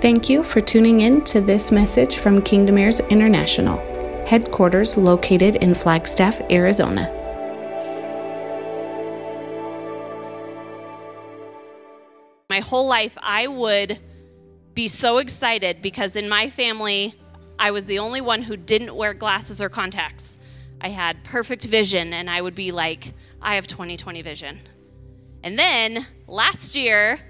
Thank you for tuning in to this message from Kingdom Heirs International, headquarters located in Flagstaff, Arizona. My whole life, I would be so excited because in my family, I was the only one who didn't wear glasses or contacts. I had perfect vision, and I would be like, I have 20 20 vision. And then last year,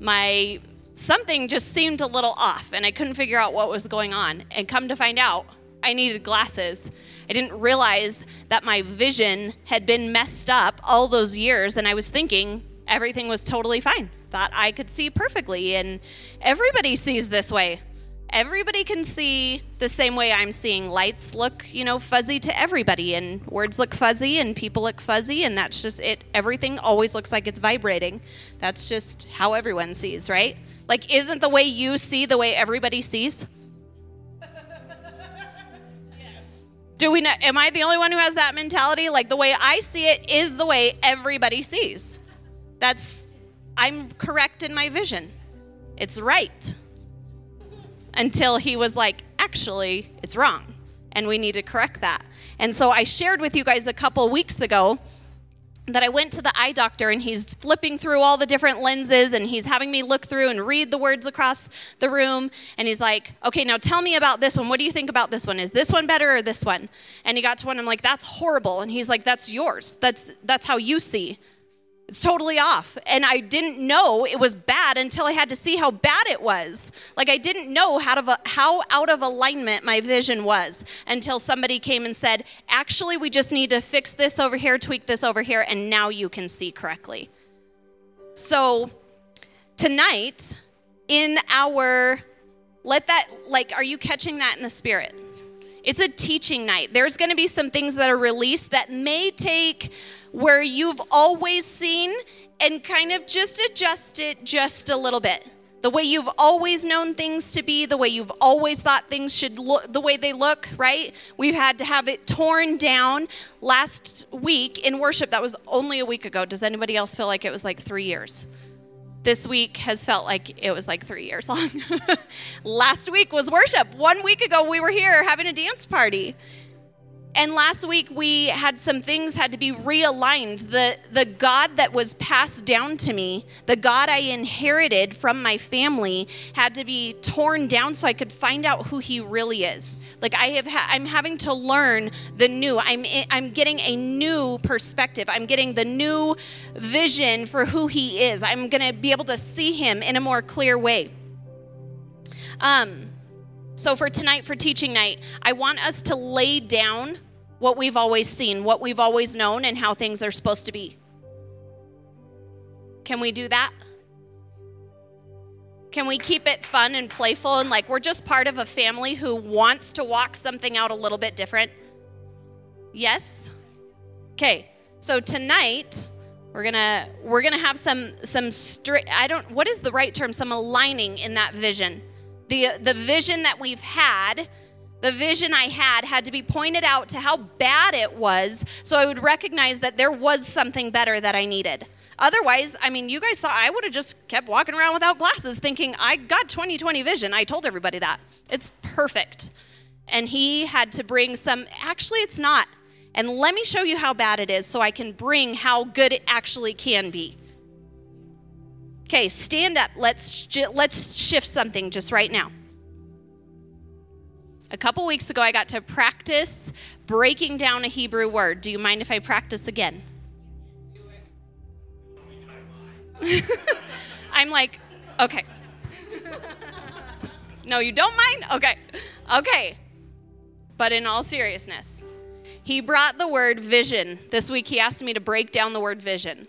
my something just seemed a little off, and I couldn't figure out what was going on. And come to find out, I needed glasses. I didn't realize that my vision had been messed up all those years, and I was thinking everything was totally fine. Thought I could see perfectly, and everybody sees this way. Everybody can see the same way I'm seeing. Lights look, you know, fuzzy to everybody, and words look fuzzy, and people look fuzzy, and that's just it. Everything always looks like it's vibrating. That's just how everyone sees, right? Like, isn't the way you see the way everybody sees? Do we know? Am I the only one who has that mentality? Like, the way I see it is the way everybody sees. That's, I'm correct in my vision. It's right until he was like, actually, it's wrong. And we need to correct that. And so I shared with you guys a couple weeks ago that I went to the eye doctor and he's flipping through all the different lenses and he's having me look through and read the words across the room. And he's like, okay, now tell me about this one. What do you think about this one? Is this one better or this one? And he got to one, I'm like, that's horrible. And he's like, that's yours. That's, that's how you see. It's totally off. And I didn't know it was bad until I had to see how bad it was. Like I didn't know how, to, how out of alignment my vision was until somebody came and said, actually, we just need to fix this over here, tweak this over here, and now you can see correctly. So tonight, in our, let that, like, are you catching that in the spirit? It's a teaching night. There's going to be some things that are released that may take where you've always seen and kind of just adjust it just a little bit. The way you've always known things to be, the way you've always thought things should look, the way they look, right? We've had to have it torn down. Last week in worship, that was only a week ago. Does anybody else feel like it was like three years? This week has felt like it was like three years long. Last week was worship. One week ago, we were here having a dance party. And last week we had some things had to be realigned. The the God that was passed down to me, the God I inherited from my family had to be torn down so I could find out who he really is. Like I have ha- I'm having to learn the new. I'm I'm getting a new perspective. I'm getting the new vision for who he is. I'm going to be able to see him in a more clear way. Um so, for tonight, for teaching night, I want us to lay down what we've always seen, what we've always known, and how things are supposed to be. Can we do that? Can we keep it fun and playful and like we're just part of a family who wants to walk something out a little bit different? Yes? Okay. So tonight we're going to we're going to have some some straight I don't what is the right term some aligning in that vision the, the vision that we've had, the vision I had, had to be pointed out to how bad it was so I would recognize that there was something better that I needed. Otherwise, I mean, you guys saw, I would have just kept walking around without glasses thinking, I got 2020 vision. I told everybody that. It's perfect. And he had to bring some, actually, it's not. And let me show you how bad it is so I can bring how good it actually can be. Okay, stand up. Let's let's shift something just right now. A couple weeks ago I got to practice breaking down a Hebrew word. Do you mind if I practice again? I'm like, okay. no, you don't mind? Okay. Okay. But in all seriousness, he brought the word vision. This week he asked me to break down the word vision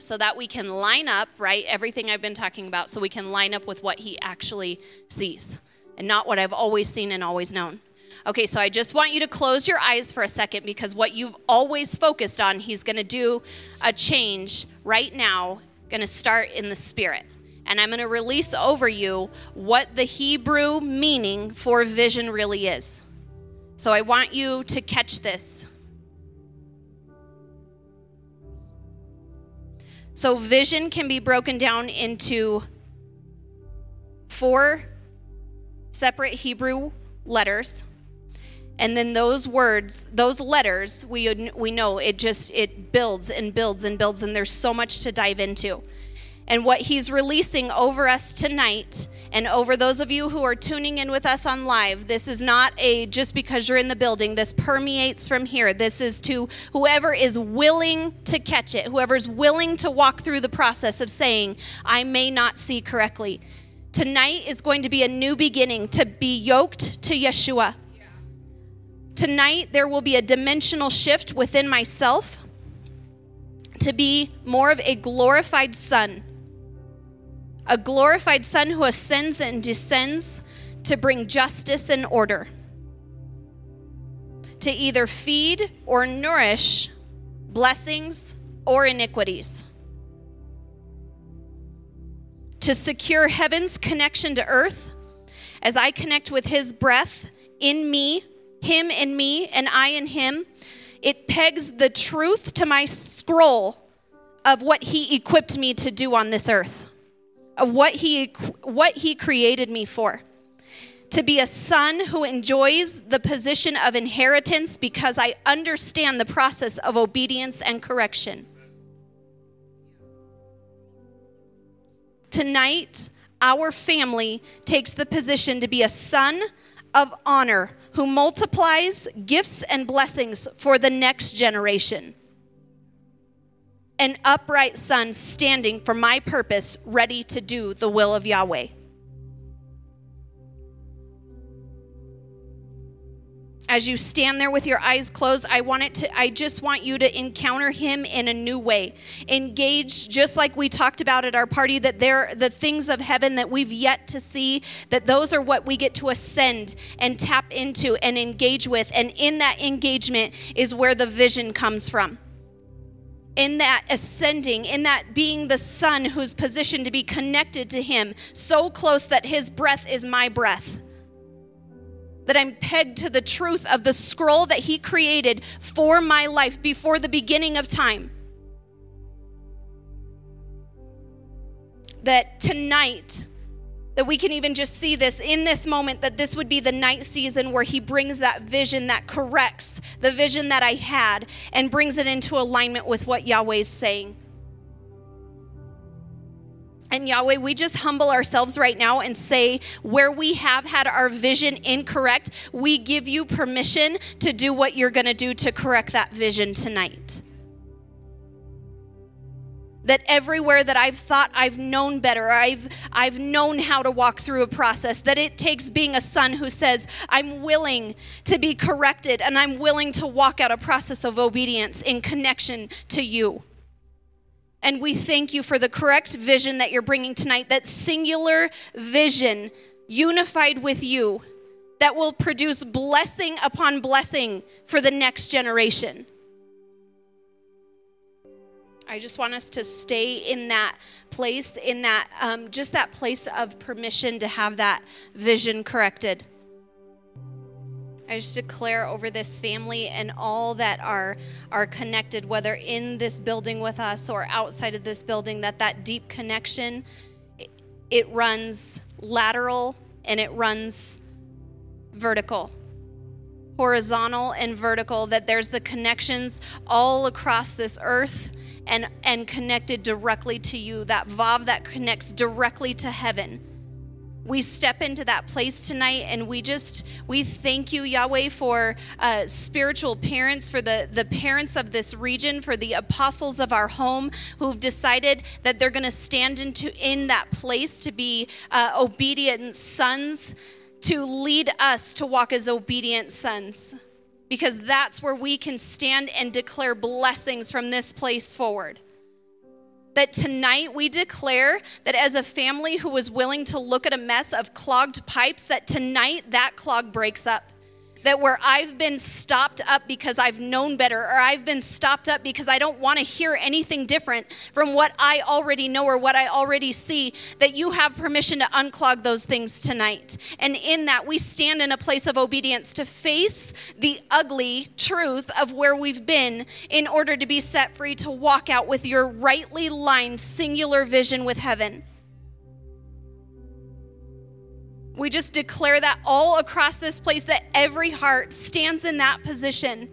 so that we can line up, right, everything I've been talking about, so we can line up with what he actually sees and not what I've always seen and always known. Okay, so I just want you to close your eyes for a second because what you've always focused on, he's going to do a change right now, going to start in the spirit. And I'm going to release over you what the Hebrew meaning for vision really is. So I want you to catch this. So, vision can be broken down into four separate Hebrew letters. And then those words, those letters, we, we know it just, it builds and builds and builds, and there's so much to dive into. And what he's releasing over us tonight, and over those of you who are tuning in with us on live, this is not a just because you're in the building, this permeates from here. This is to whoever is willing to catch it, whoever's willing to walk through the process of saying, I may not see correctly. Tonight is going to be a new beginning to be yoked to Yeshua. Tonight, there will be a dimensional shift within myself to be more of a glorified son a glorified son who ascends and descends to bring justice and order, to either feed or nourish blessings or iniquities, to secure heaven's connection to earth as I connect with his breath in me, him in me, and I in him. It pegs the truth to my scroll of what he equipped me to do on this earth of what he what he created me for to be a son who enjoys the position of inheritance because I understand the process of obedience and correction. Tonight, our family takes the position to be a son of honor who multiplies gifts and blessings for the next generation an upright son standing for my purpose, ready to do the will of Yahweh. As you stand there with your eyes closed, I want it to I just want you to encounter him in a new way. Engage just like we talked about at our party that there the things of heaven that we've yet to see, that those are what we get to ascend and tap into and engage with. And in that engagement is where the vision comes from in that ascending, in that being the son who's positioned to be connected to him, so close that his breath is my breath. That I'm pegged to the truth of the scroll that he created for my life before the beginning of time. That tonight, that we can even just see this in this moment that this would be the night season where he brings that vision that corrects the vision that I had and brings it into alignment with what Yahweh is saying. And Yahweh, we just humble ourselves right now and say, where we have had our vision incorrect, we give you permission to do what you're going to do to correct that vision tonight that everywhere that I've thought I've known better, I've I've known how to walk through a process, that it takes being a son who says, I'm willing to be corrected and I'm willing to walk out a process of obedience in connection to you. And we thank you for the correct vision that you're bringing tonight, that singular vision unified with you that will produce blessing upon blessing for the next generation. I just want us to stay in that place, in that, um, just that place of permission to have that vision corrected. I just declare over this family and all that are are connected, whether in this building with us or outside of this building, that that deep connection it, it runs lateral and it runs vertical horizontal and vertical that there's the connections all across this earth and, and connected directly to you, that Vav that connects directly to heaven. We step into that place tonight and we just, we thank you, Yahweh, for uh, spiritual parents, for the, the parents of this region, for the apostles of our home who've decided that they're going to stand into in that place to be uh, obedient sons, to lead us to walk as obedient sons because that's where we can stand and declare blessings from this place forward. That tonight we declare that as a family who was willing to look at a mess of clogged pipes, that tonight that clog breaks up that where I've been stopped up because I've known better, or I've been stopped up because I don't want to hear anything different from what I already know or what I already see, that you have permission to unclog those things tonight. And in that, we stand in a place of obedience to face the ugly truth of where we've been in order to be set free to walk out with your rightly lined singular vision with heaven. We just declare that all across this place, that every heart stands in that position.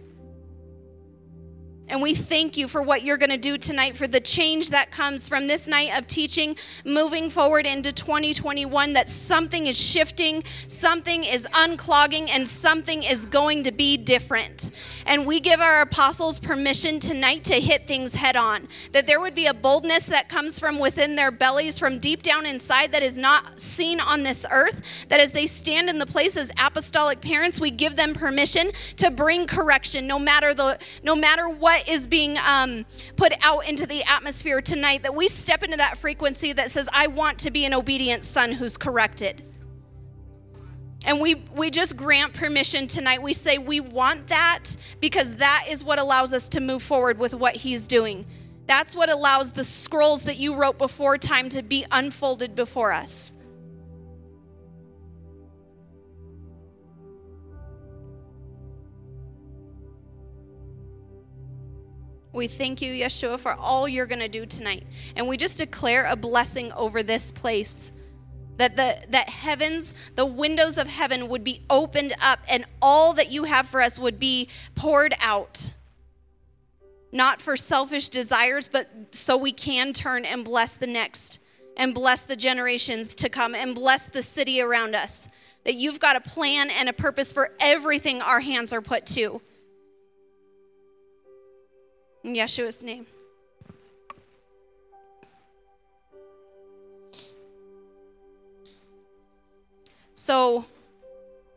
And we thank you for what you're going to do tonight, for the change that comes from this night of teaching moving forward into 2021. That something is shifting, something is unclogging, and something is going to be different. And we give our apostles permission tonight to hit things head on. That there would be a boldness that comes from within their bellies, from deep down inside, that is not seen on this earth. That as they stand in the place as apostolic parents, we give them permission to bring correction, no matter the, no matter what is being um, put out into the atmosphere tonight. That we step into that frequency that says, "I want to be an obedient son who's corrected." And we, we just grant permission tonight. We say we want that because that is what allows us to move forward with what He's doing. That's what allows the scrolls that you wrote before time to be unfolded before us. We thank you, Yeshua, for all you're going to do tonight. And we just declare a blessing over this place that the that heavens the windows of heaven would be opened up and all that you have for us would be poured out. Not for selfish desires but so we can turn and bless the next and bless the generations to come and bless the city around us. That you've got a plan and a purpose for everything our hands are put to in yeshua's name So,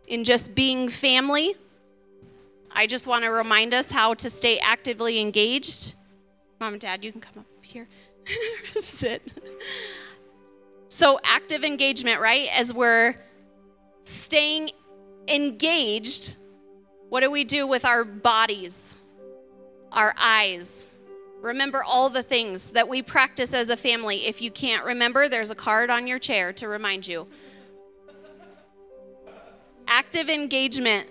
in just being family, I just want to remind us how to stay actively engaged. Mom and Dad, you can come up here. Sit. So, active engagement, right? As we're staying engaged, what do we do with our bodies, our eyes? Remember all the things that we practice as a family. If you can't remember, there's a card on your chair to remind you active engagement.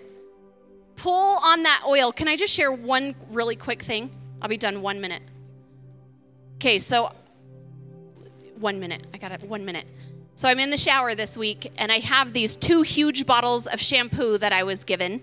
Pull on that oil. Can I just share one really quick thing? I'll be done one minute. Okay, so one minute. I got it. one minute. So I'm in the shower this week and I have these two huge bottles of shampoo that I was given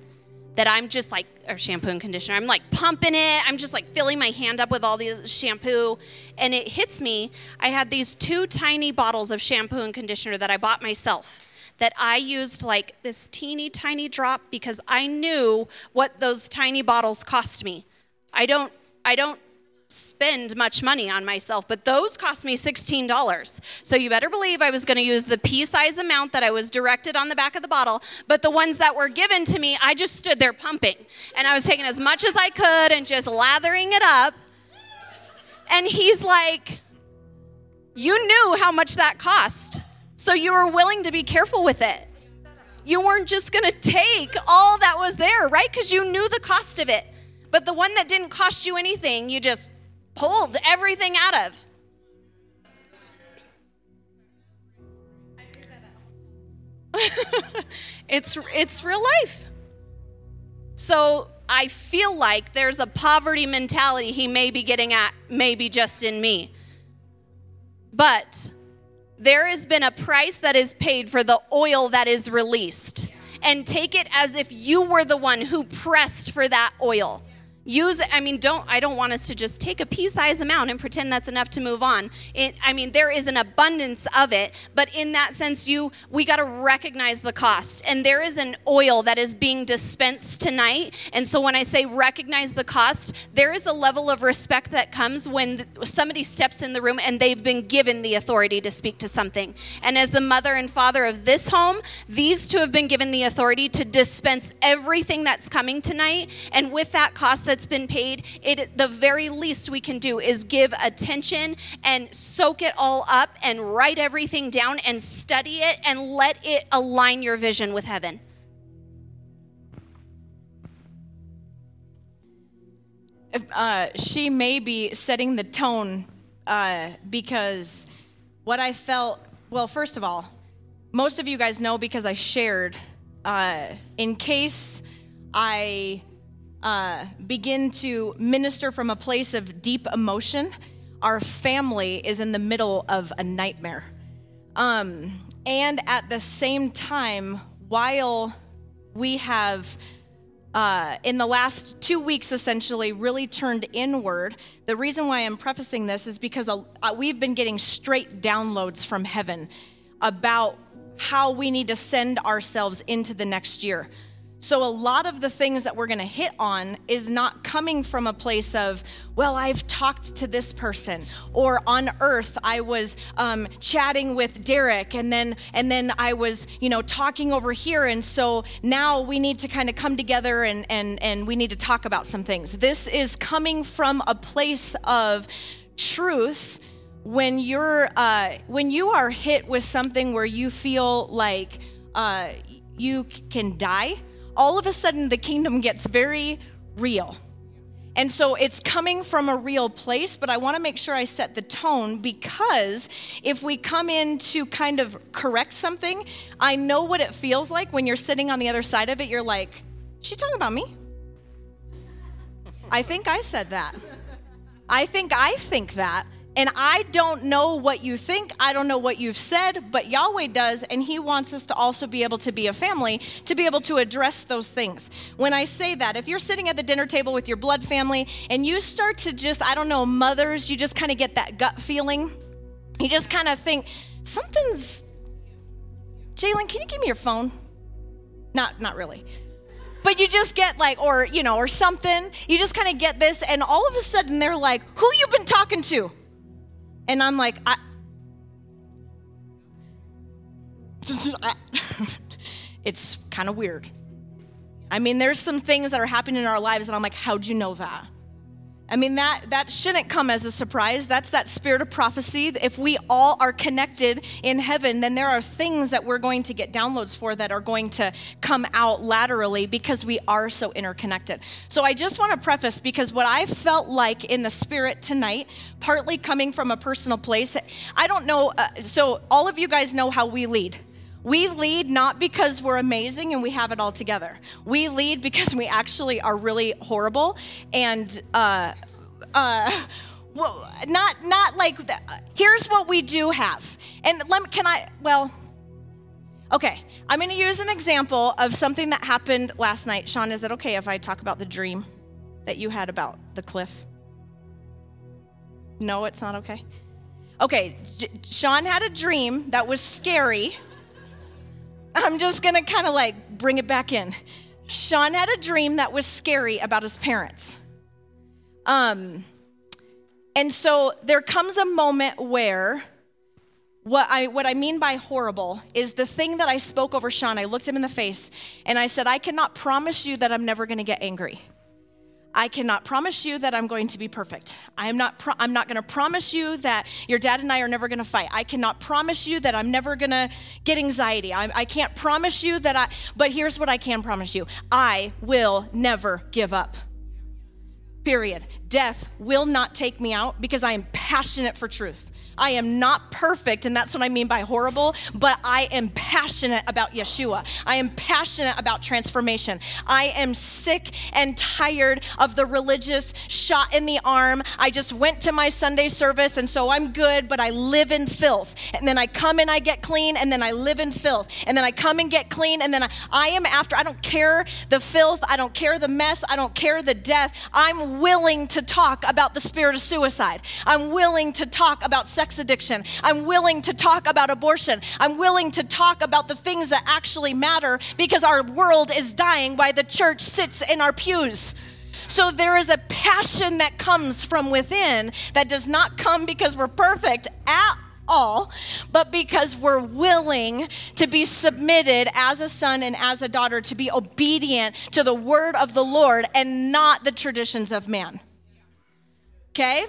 that I'm just like, or shampoo and conditioner. I'm like pumping it. I'm just like filling my hand up with all these shampoo. And it hits me. I had these two tiny bottles of shampoo and conditioner that I bought myself that I used like this teeny tiny drop because I knew what those tiny bottles cost me. I don't I don't spend much money on myself, but those cost me $16. So you better believe I was going to use the pea size amount that I was directed on the back of the bottle, but the ones that were given to me, I just stood there pumping. And I was taking as much as I could and just lathering it up. And he's like, You knew how much that cost. So you were willing to be careful with it. You weren't just going to take all that was there, right? Because you knew the cost of it. But the one that didn't cost you anything, you just pulled everything out of. it's it's real life. So I feel like there's a poverty mentality he may be getting at, maybe just in me. But there has been a price that is paid for the oil that is released. And take it as if you were the one who pressed for that oil use i mean don't i don't want us to just take a pea-sized amount and pretend that's enough to move on. It, i mean there is an abundance of it but in that sense you we got to recognize the cost. And there is an oil that is being dispensed tonight. And so when i say recognize the cost there is a level of respect that comes when somebody steps in the room and they've been given the authority to speak to something. And as the mother and father of this home these two have been given the authority to dispense everything that's coming tonight. And with that cost that that's been paid, it the very least we can do is give attention and soak it all up and write everything down and study it and let it align your vision with heaven. Uh, she may be setting the tone uh, because what I felt, well, first of all, most of you guys know because I shared. Uh, in case I uh, begin to minister from a place of deep emotion, our family is in the middle of a nightmare. Um, and at the same time, while we have uh, in the last two weeks essentially really turned inward. The reason why I'm prefacing this is because uh, we've been getting straight downloads from heaven about how we need to send ourselves into the next year. So, a lot of the things that we're going to hit on is not coming from a place of, well, I've talked to this person, or on Earth I was um, chatting with Derek, and then and then I was, you know, talking over here, and so now we need to kind of come together and and and we need to talk about some things. This is coming from a place of truth. When you're uh, when you are hit with something where you feel like uh, you can die all of a sudden the kingdom gets very real. And so it's coming from a real place, but I want to make sure I set the tone because if we come in to kind of correct something, I know what it feels like when you're sitting on the other side of it. You're like, she talking about me? I think I said that. I think I think that. And I don't know what you think, I don't know what you've said, but Yahweh does, and He wants us to also be able to be a family, to be able to address those things. When I say that, if you're sitting at the dinner table with your blood family and you start to just, I don't know, mothers, you just kind of get that gut feeling, you just kind of think, something's. Jalen, can you give me your phone? Not, not really but you just get like or you know or something you just kind of get this and all of a sudden they're like who you been talking to and I'm like, I, it's kind of weird. I mean, there's some things that are happening in our lives, and I'm like, how'd you know that? I mean, that, that shouldn't come as a surprise. That's that spirit of prophecy. If we all are connected in heaven, then there are things that we're going to get downloads for that are going to come out laterally because we are so interconnected. So I just want to preface because what I felt like in the spirit tonight, partly coming from a personal place, I don't know. Uh, so all of you guys know how we lead. We lead not because we're amazing and we have it all together. We lead because we actually are really horrible and uh, uh, well, not not like the, here's what we do have. And let can I well Okay, I'm going to use an example of something that happened last night. Sean, is it okay if I talk about the dream that you had about the cliff? No, it's not okay. Okay, J- Sean had a dream that was scary I'm just gonna kind of like bring it back in. Sean had a dream that was scary about his parents. Um, and so there comes a moment where what I, what I mean by horrible is the thing that I spoke over Sean. I looked him in the face and I said, I cannot promise you that I'm never gonna get angry. I cannot promise you that I'm going to be perfect. I am not pro- I'm not going to promise you that your dad and I are never going to fight. I cannot promise you that I'm never going to get anxiety. I, I can't promise you that I, but here's what I can promise you I will never give up. Period. Death will not take me out because I am passionate for truth. I am not perfect, and that's what I mean by horrible, but I am passionate about Yeshua. I am passionate about transformation. I am sick and tired of the religious shot in the arm. I just went to my Sunday service, and so I'm good, but I live in filth. And then I come and I get clean, and then I live in filth. And then I come and get clean, and then I, I am after, I don't care the filth, I don't care the mess, I don't care the death. I'm willing to talk about the spirit of suicide. I'm willing to talk about sex sex addiction. I'm willing to talk about abortion. I'm willing to talk about the things that actually matter because our world is dying while the church sits in our pews. So there is a passion that comes from within that does not come because we're perfect at all, but because we're willing to be submitted as a son and as a daughter, to be obedient to the word of the Lord and not the traditions of man. Okay?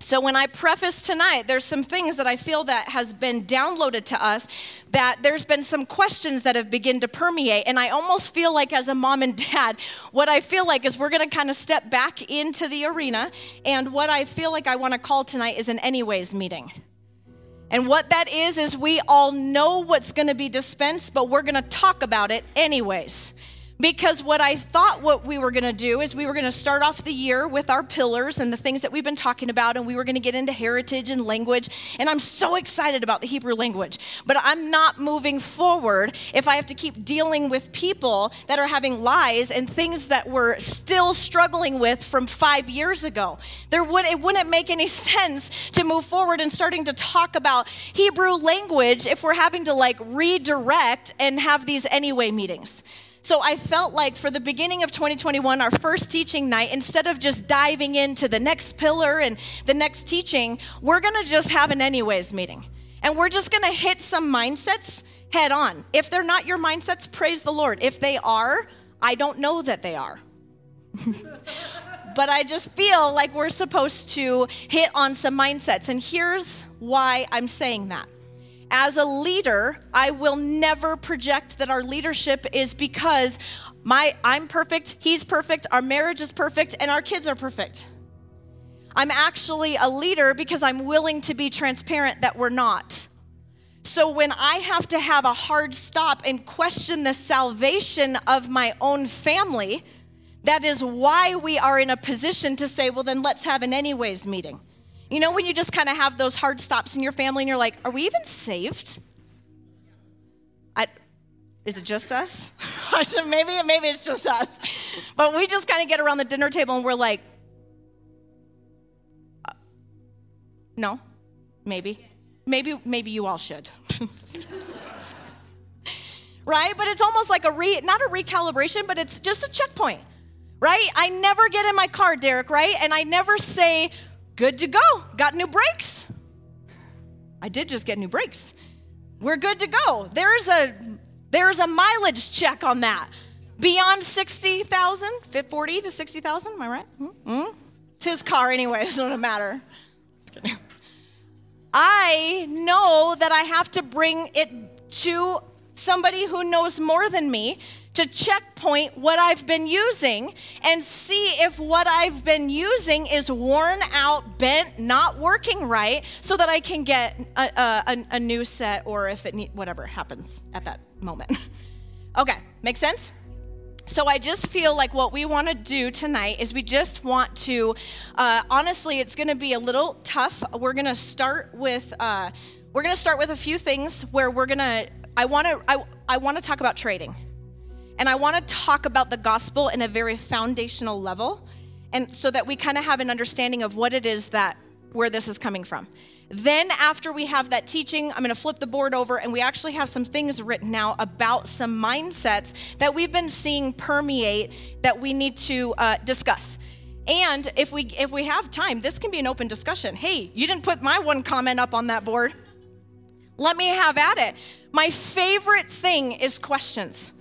So when I preface tonight, there's some things that I feel that has been downloaded to us that there's been some questions that have begun to permeate. And I almost feel like as a mom and dad, what I feel like is we're going to kind of step back into the arena. And what I feel like I want to call tonight is an anyways meeting. And what that is is we all know what's going to be dispensed, but we're going to talk about it anyways because what I thought what we were going to do is we were going to start off the year with our pillars and the things that we've been talking about and we were going to get into heritage and language. And I'm so excited about the Hebrew language. But I'm not moving forward if I have to keep dealing with people that are having lies and things that we're still struggling with from 5 years ago. There would it wouldn't make any sense to move forward and starting to talk about Hebrew language if we're having to like redirect and have these anyway meetings so I felt like for the beginning of 2021, our first teaching night, instead of just diving into the next pillar and the next teaching, we're going to just have an anyways meeting. And we're just going to hit some mindsets head on. If they're not your mindsets, praise the Lord. If they are, I don't know that they are. but I just feel like we're supposed to hit on some mindsets. And here's why I'm saying that as a leader, I will never project that our leadership is because my I'm perfect, he's perfect, our marriage is perfect, and our kids are perfect. I'm actually a leader because I'm willing to be transparent that we're not. So when I have to have a hard stop and question the salvation of my own family, that is why we are in a position to say, well, then let's have an anyways meeting. You know, when you just kind of have those hard stops in your family and you're like, are we even saved? I, is it just us? maybe, maybe it's just us. But we just kind of get around the dinner table and we're like, uh, no, maybe. Maybe, maybe you all should. right? But it's almost like a re, not a recalibration, but it's just a checkpoint, right? I never get in my car, Derek, right? And I never say, good to go. Got new brakes. I did just get new brakes. We're good to go. There's a there's a mileage check on that. Beyond 60,000, 40 to 60,000, am I right? Mm-hmm. It's his car anyway, it doesn't matter. I know that I have to bring it to somebody who knows more than me to checkpoint what I've been using and see if what I've been using is worn out, bent, not working right, so that I can get a, a, a new set or if it need, whatever happens at that moment. okay, make sense? So I just feel like what we want to do tonight is we just want to, uh, honestly, it's going to be a little tough. We're going to start with. Uh, we're going to start with a few things where we're going to I want to I, I want to talk about trading. And I want to talk about the gospel in a very foundational level, and so that we kind of have an understanding of what it is that where this is coming from. Then, after we have that teaching, I'm going to flip the board over, and we actually have some things written now about some mindsets that we've been seeing permeate that we need to uh, discuss. And if we if we have time, this can be an open discussion. Hey, you didn't put my one comment up on that board. Let me have at it. My favorite thing is questions.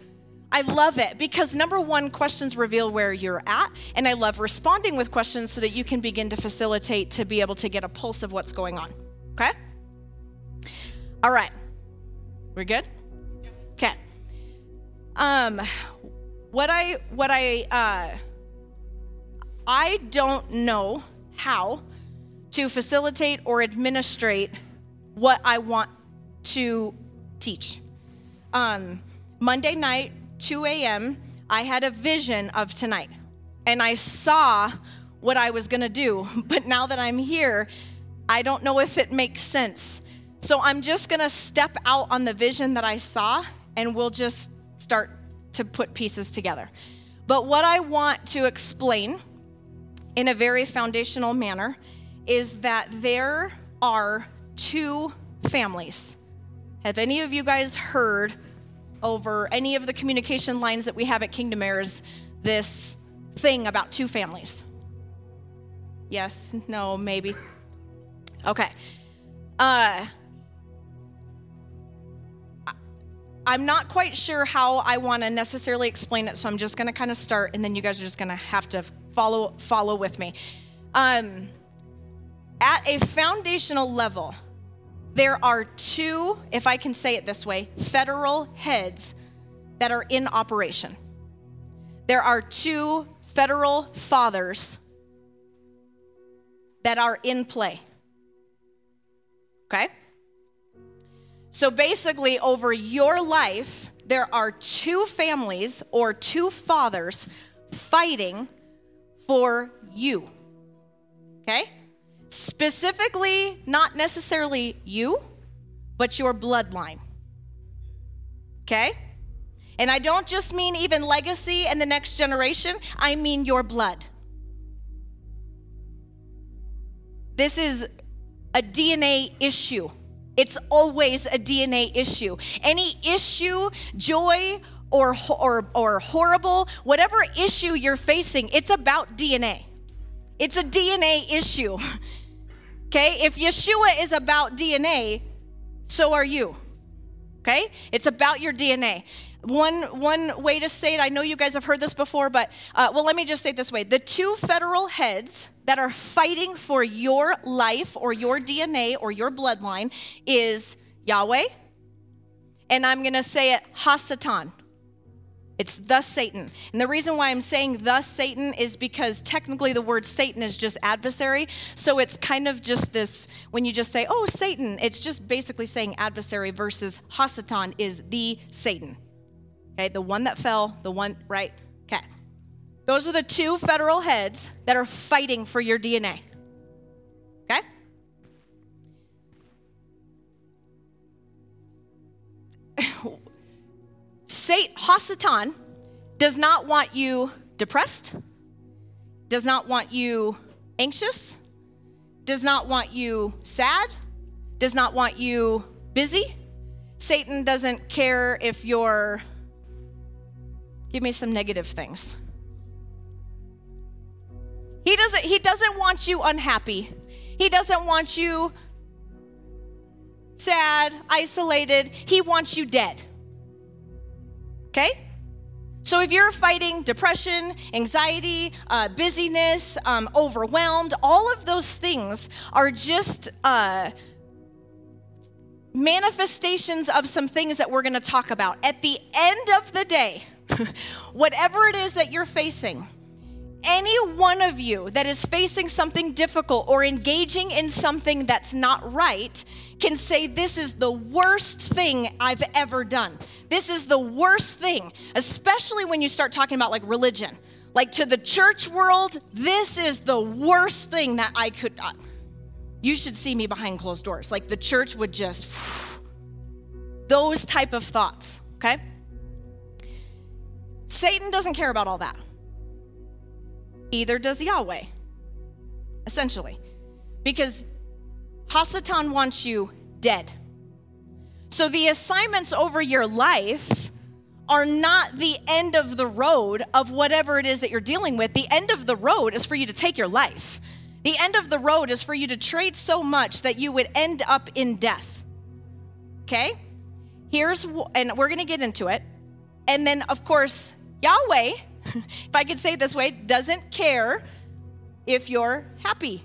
I love it because number one, questions reveal where you're at. And I love responding with questions so that you can begin to facilitate to be able to get a pulse of what's going on. Okay? All right. We're good? Okay. Um, what I, what I, uh, I don't know how to facilitate or administrate what I want to teach. Um, Monday night, 2 a.m., I had a vision of tonight. And I saw what I was going to do. But now that I'm here, I don't know if it makes sense. So I'm just going to step out on the vision that I saw and we'll just start to put pieces together. But what I want to explain in a very foundational manner is that there are two families. Have any of you guys heard over any of the communication lines that we have at Kingdom Heirs this thing about two families? Yes, no, maybe. Okay. Uh, I'm not quite sure how I want to necessarily explain it, so I'm just going to kind of start, and then you guys are just going to have to follow follow with me. Um, at a foundational level, there are two, if I can say it this way, federal heads that are in operation. There are two federal fathers that are in play. Okay? So basically, over your life, there are two families or two fathers fighting for you. Okay? Specifically, not necessarily you, but your bloodline. Okay? And I don't just mean even legacy and the next generation, I mean your blood. This is a DNA issue. It's always a DNA issue. Any issue, joy, or, or, or horrible, whatever issue you're facing, it's about DNA. It's a DNA issue. Okay? If Yeshua is about DNA, so are you. Okay? It's about your DNA. One, one way to say it, I know you guys have heard this before, but uh, well, let me just say it this way. The two federal heads that are fighting for your life or your DNA or your bloodline is Yahweh, and I'm going to say it Hasatan. It's thus Satan. And the reason why I'm saying thus Satan is because technically the word Satan is just adversary. So it's kind of just this, when you just say, oh, Satan, it's just basically saying adversary versus Hasatan is the Satan. Okay, the one that fell, the one, right? Okay. Those are the two federal heads that are fighting for your DNA. Okay? Satan, does not want you depressed, does not want you anxious, does not want you sad, does not want you busy. Satan doesn't care if you're, give me some negative things. He doesn't, he doesn't want you unhappy. He doesn't want you sad, isolated. He wants you dead. Okay? So if you're fighting depression, anxiety, uh, busyness, um, overwhelmed, all of those things are just uh, manifestations of some things that we're going to talk about. At the end of the day, whatever it is that you're facing, any one of you that is facing something difficult or engaging in something that's not right can say, This is the worst thing I've ever done. This is the worst thing, especially when you start talking about like religion. Like to the church world, this is the worst thing that I could. Uh, you should see me behind closed doors. Like the church would just. Those type of thoughts, okay? Satan doesn't care about all that. Either does Yahweh, essentially. Because Hasatan wants you dead. So the assignments over your life are not the end of the road of whatever it is that you're dealing with. The end of the road is for you to take your life. The end of the road is for you to trade so much that you would end up in death. Okay? Here's, and we're to get into it. And then, of course, Yahweh, if I could say it this way, doesn't care if you're happy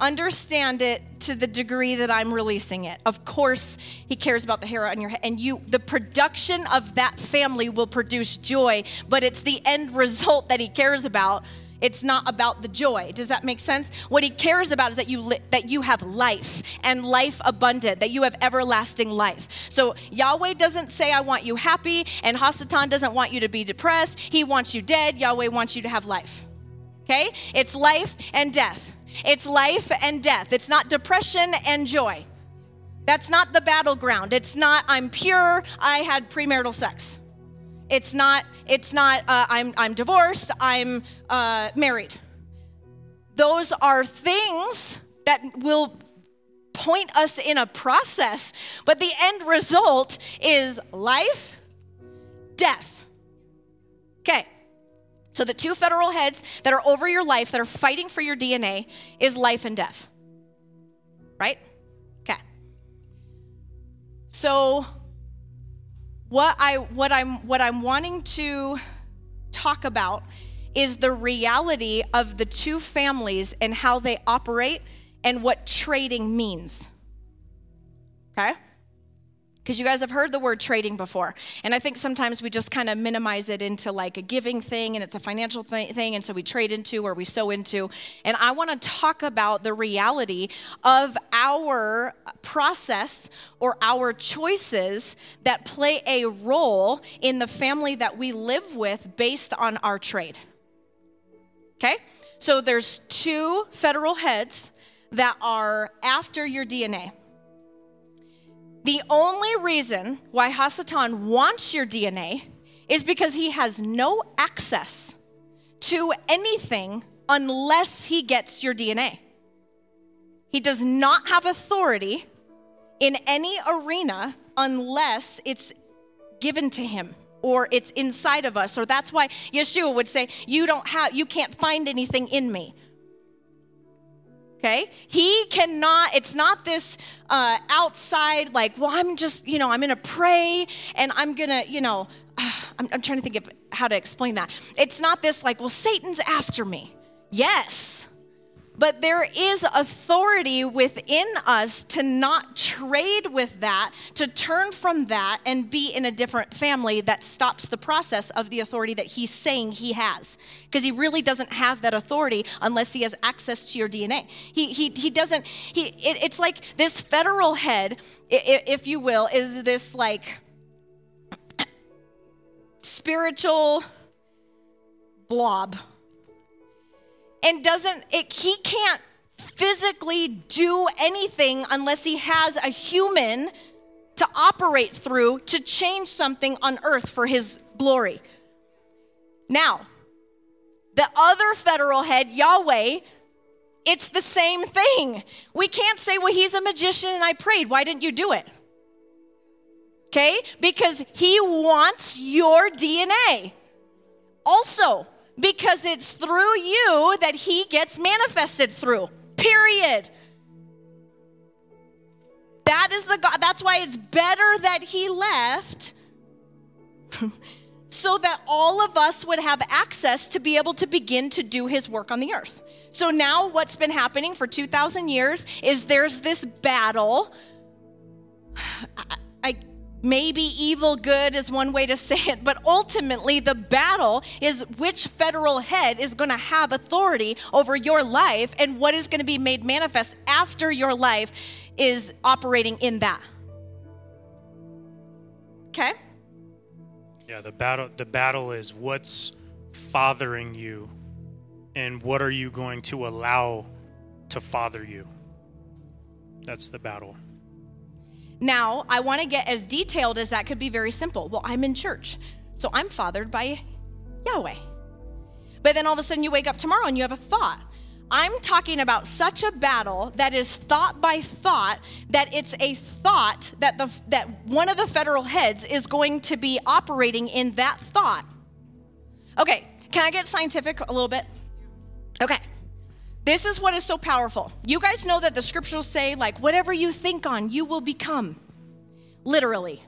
understand it to the degree that I'm releasing it. Of course, he cares about the hair on your head, and you, the production of that family will produce joy, but it's the end result that he cares about. It's not about the joy. Does that make sense? What he cares about is that you li- that you have life and life abundant, that you have everlasting life. So Yahweh doesn't say I want you happy and Hasatan doesn't want you to be depressed. He wants you dead. Yahweh wants you to have life. Okay? It's life and death. It's life and death. It's not depression and joy. That's not the battleground. It's not I'm pure, I had premarital sex. It's not it's not uh, I'm I'm divorced, I'm uh, married. Those are things that will point us in a process, but the end result is life, death. Okay. So, the two federal heads that are over your life, that are fighting for your DNA, is life and death. Right? Okay. So, what I what I'm what I'm wanting to talk about is the reality of the two families and how they operate and what trading means. Okay? Because you guys have heard the word trading before. And i think sometimes we just kind of minimize it into like a giving thing and it's a financial th- thing and so we trade into or we sow into. And i want to talk about the reality of our process or our choices that play a role in the family that we live with based on our trade. Okay? So there's two federal heads that are after your dna the only reason why Hasatan wants your DNA is because he has no access to anything unless he gets your DNA. He does not have authority in any arena unless it's given to him or it's inside of us or that's why Yeshua would say you don't have you can't find anything in me okay? He cannot it's not this uh, outside like well i'm just you know i'm gonna pray and i'm gonna you know I'm, I'm trying to think of how to explain that. It's not this like well satan's after me. Yes but there is authority within us to not trade with that, to turn from that and be in a different family that stops the process of the authority that he's saying he has. Because he really doesn't have that authority unless he has access to your DNA. He, he, he doesn't, he, it, it's like this federal head, if you will, is this like spiritual blob and doesn't it, he can't physically do anything unless he has a human to operate through to change something on earth for his glory. Now, the other federal head, Yahweh, it's the same thing. We can't say, well, he's a magician and I prayed. Why didn't you do it? Okay? Because he wants your DNA. Also, because it's through you that he gets manifested through. Period. That is the God. That's why it's better that he left so that all of us would have access to be able to begin to do his work on the earth. So now what's been happening for 2000 years is there's this battle I, I Maybe evil good is one way to say it, but ultimately the battle is which federal head is going to have authority over your life and what is going to be made manifest after your life is operating in that. Okay? Yeah, the battle the battle is what's fathering you and what are you going to allow to father you. That's the battle. Now, I want to get as detailed as that could be very simple. Well, I'm in church, so I'm fathered by Yahweh. But then all of a sudden you wake up tomorrow and you have a thought. I'm talking about such a battle that is thought by thought that it's a thought that the that one of the federal heads is going to be operating in that thought. Okay, can I get scientific a little bit? Okay. This is what is so powerful. You guys know that the scriptures say, like, whatever you think on, you will become. Literally.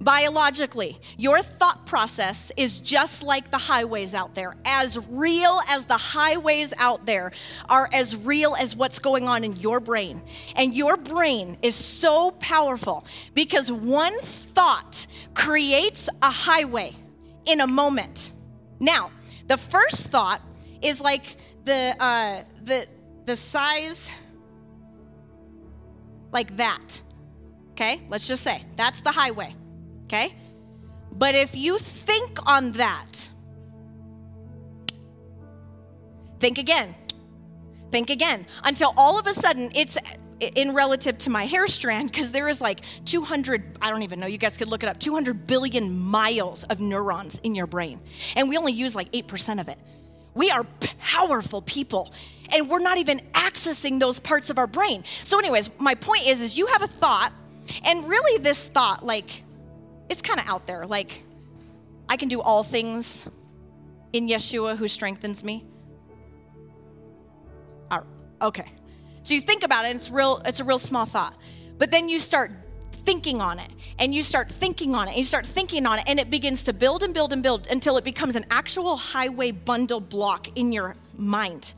Biologically, your thought process is just like the highways out there. As real as the highways out there are as real as what's going on in your brain. And your brain is so powerful because one thought creates a highway in a moment. Now, the first thought is like the uh, the the size like that. Okay, let's just say that's the highway. Okay, but if you think on that, think again, think again until all of a sudden it's in relative to my hair strand because there is like 200 i don't even know you guys could look it up 200 billion miles of neurons in your brain and we only use like 8% of it we are powerful people and we're not even accessing those parts of our brain. So anyways, my point is is you have a thought and really this thought like it's kind of out there like I can do all things in Yeshua who strengthens me. All right, okay. So you think about it, it's real it's a real small thought. But then you start thinking on it and you start thinking on it and you start thinking on it and it begins to build and build and build until it becomes an actual highway bundle block in your mind.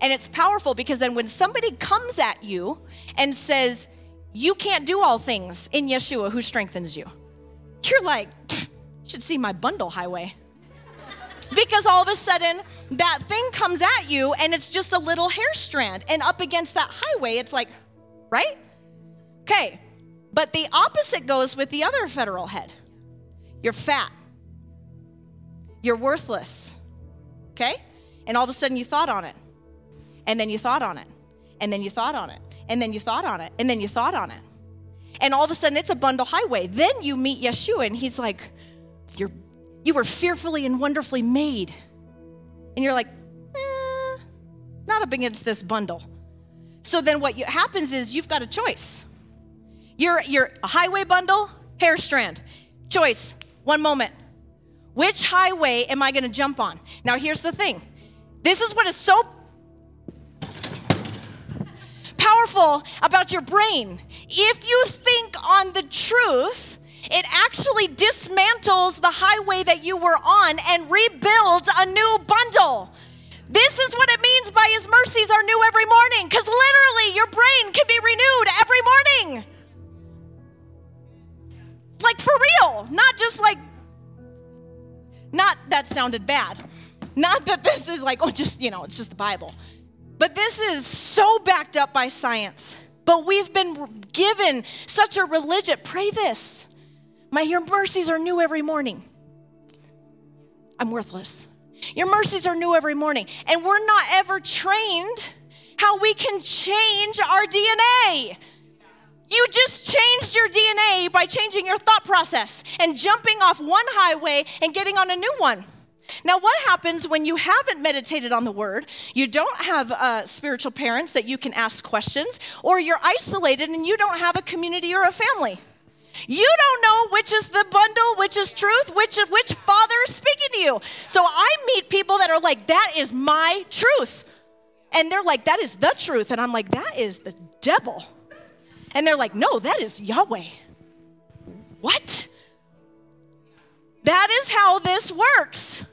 And it's powerful because then when somebody comes at you and says, you can't do all things in Yeshua who strengthens you. You're like, should see my bundle highway. because all of a sudden, that thing comes at you and it's just a little hair strand. And up against that highway, it's like, right? Okay. But the opposite goes with the other federal head you're fat, you're worthless. Okay? And all of a sudden, you thought on it. And then you thought on it. And then you thought on it. And then you thought on it. And then you thought on it. And all of a sudden, it's a bundle highway. Then you meet Yeshua, and he's like, You're, You were fearfully and wonderfully made. And you're like, eh, Not up against this bundle. So then what happens is you've got a choice. You're a highway bundle, hair strand. Choice, one moment. Which highway am I going to jump on? Now, here's the thing this is what is so powerful about your brain. If you think on the truth, it actually dismantles the highway that you were on and rebuilds a new bundle. This is what it means by His mercies are new every morning, because literally your brain can be renewed every morning. Like for real, not just like, not that sounded bad. Not that this is like, oh, just, you know, it's just the Bible. But this is so backed up by science. But we've been given such a religion. Pray this. My your mercies are new every morning. I'm worthless. Your mercies are new every morning. And we're not ever trained how we can change our DNA. You just changed your DNA by changing your thought process and jumping off one highway and getting on a new one. Now, what happens when you haven't meditated on the word, you don't have uh, spiritual parents that you can ask questions, or you're isolated and you don't have a community or a family? You don't know which is the bundle, which is truth, which which father is speaking to you. So I meet people that are like, that is my truth. And they're like, that is the truth. And I'm like, that is the devil. And they're like, no, that is Yahweh. What? That is how this works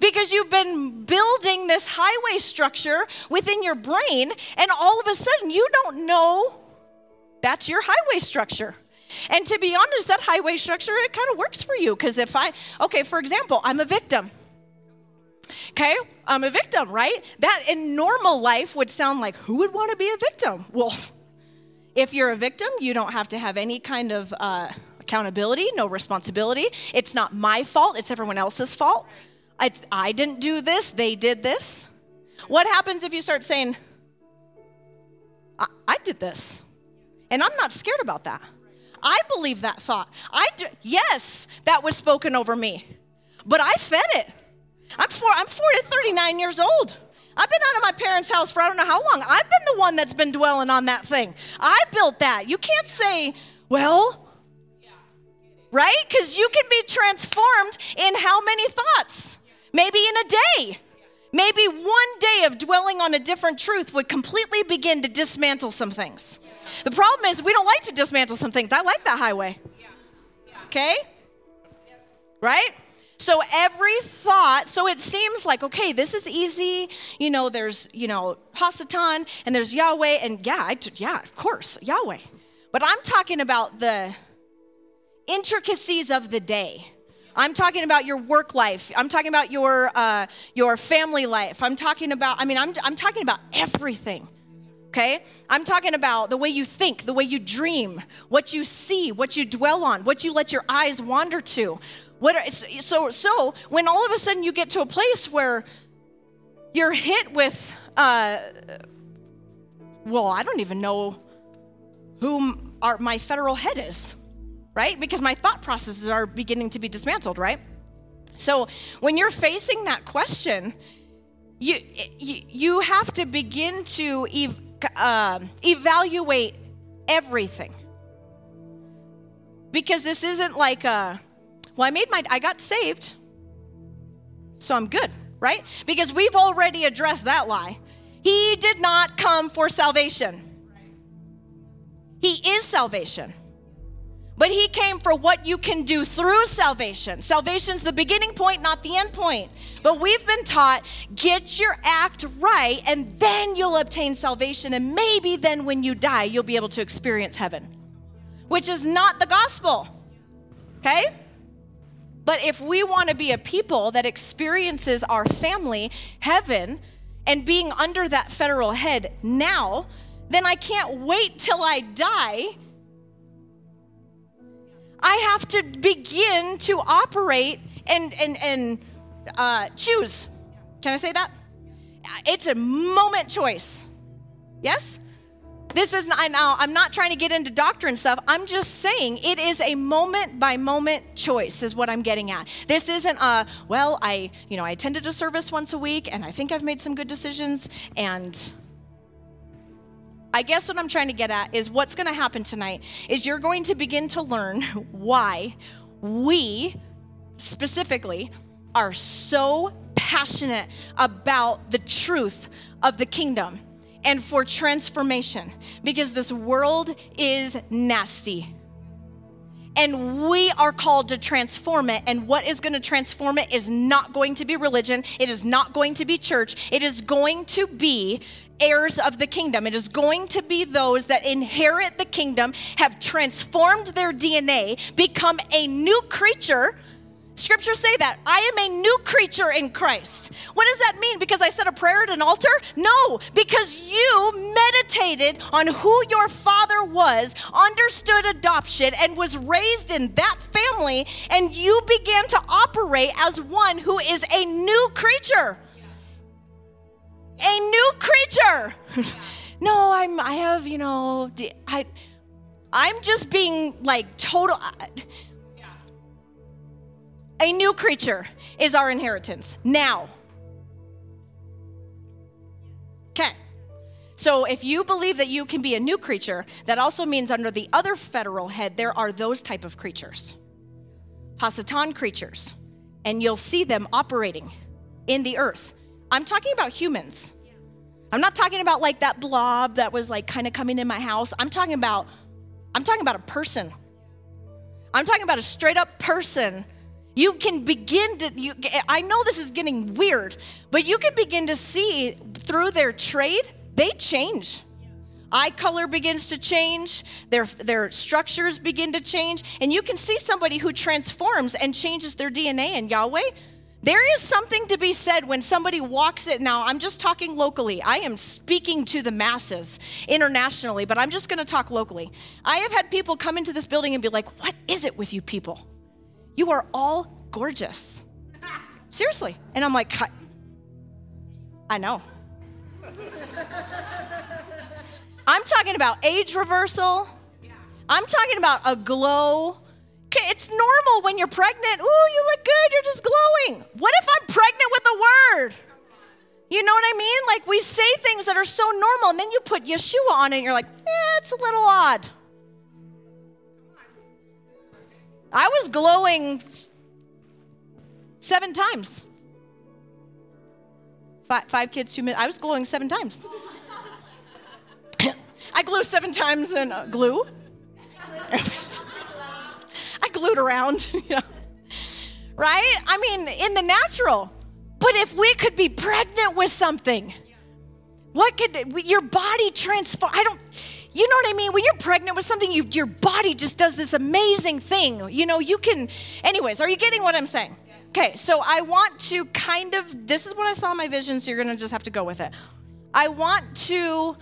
because you've been building this highway structure within your brain, and all of a sudden you don't know that's your highway structure. And to be honest, that highway structure, it kind of works for you. Because if I, okay, for example, I'm a victim. Okay, I'm a victim, right? That in normal life would sound like who would want to be a victim? Well, if you're a victim, you don't have to have any kind of uh, accountability, no responsibility. It's not my fault, it's everyone else's fault. I, I didn't do this, they did this. What happens if you start saying, I, I did this? And I'm not scared about that. I believe that thought. I do, yes, that was spoken over me, but I fed it. I'm four, I'm 40, 39 years old. I've been out of my parents' house for I don't know how long. I've been the one that's been dwelling on that thing. I built that. You can't say, well, right? Because you can be transformed in how many thoughts? Maybe in a day. Maybe one day of dwelling on a different truth would completely begin to dismantle some things. The problem is, we don't like to dismantle some things. I like that highway. Okay? Right? So every thought, so it seems like, okay, this is easy. You know, there's, you know, Hasatan and there's Yahweh, and yeah, I, yeah, of course, Yahweh. But I'm talking about the intricacies of the day. I'm talking about your work life. I'm talking about your, uh, your family life. I'm talking about, I mean, I'm, I'm talking about everything. Okay? I'm talking about the way you think, the way you dream, what you see, what you dwell on, what you let your eyes wander to. What are, so, so when all of a sudden you get to a place where you're hit with, uh, well, I don't even know who my federal head is right? Because my thought processes are beginning to be dismantled, right? So when you're facing that question, you you, you have to begin to ev- uh, evaluate everything because this isn't like a well i made my i got saved so i'm good right because we've already addressed that lie he did not come for salvation he is salvation but he came for what you can do through salvation. Salvation's the beginning point, not the end point. But we've been taught get your act right, and then you'll obtain salvation. And maybe then when you die, you'll be able to experience heaven, which is not the gospel. Okay? But if we want to be a people that experiences our family, heaven, and being under that federal head now, then I can't wait till I die I have to begin to operate and and and uh, choose. Can I say that? It's a moment choice. Yes. This is not, now, I'm not trying to get into doctrine stuff. I'm just saying it is a moment by moment choice, is what I'm getting at. This isn't a, well, I, you know, I attended a service once a week and I think I've made some good decisions and I guess what I'm trying to get at is what's going to happen tonight is you're going to begin to learn why we specifically are so passionate about the truth of the kingdom and for transformation because this world is nasty. And we are called to transform it. And what is going to transform it is not going to be religion. It is not going to be church. It is going to be heirs of the kingdom. It is going to be those that inherit the kingdom, have transformed their DNA, become a new creature. Scriptures say that I am a new creature in Christ. What does that mean? Because I said a prayer at an altar? No, because you meditated on who your father was, understood adoption, and was raised in that family, and you began to operate as one who is a new creature a new creature. no, I'm I have, you know, I I'm just being like total a new creature is our inheritance now. Okay. So if you believe that you can be a new creature, that also means under the other federal head there are those type of creatures. Hasatan creatures. And you'll see them operating in the earth. I'm talking about humans. I'm not talking about like that blob that was like kind of coming in my house. I'm talking about I'm talking about a person. I'm talking about a straight up person. You can begin to you I know this is getting weird, but you can begin to see through their trade, they change. Eye color begins to change, their, their structures begin to change, and you can see somebody who transforms and changes their DNA in Yahweh there is something to be said when somebody walks it. Now, I'm just talking locally. I am speaking to the masses internationally, but I'm just going to talk locally. I have had people come into this building and be like, What is it with you people? You are all gorgeous. Seriously. And I'm like, I know. I'm talking about age reversal. I'm talking about a glow it's normal when you're pregnant. Ooh, you look good. You're just glowing. What if I'm pregnant with a word? You know what I mean? Like we say things that are so normal, and then you put Yeshua on it, and you're like, eh, it's a little odd. I was glowing seven times. Five, five kids, two minutes. I was glowing seven times. I glue seven times in uh, glue. I glued around, you know. Right? I mean, in the natural. But if we could be pregnant with something, what could your body transform? I don't, you know what I mean? When you're pregnant with something, you, your body just does this amazing thing. You know, you can, anyways, are you getting what I'm saying? Okay, so I want to kind of, this is what I saw in my vision, so you're gonna just have to go with it. I want to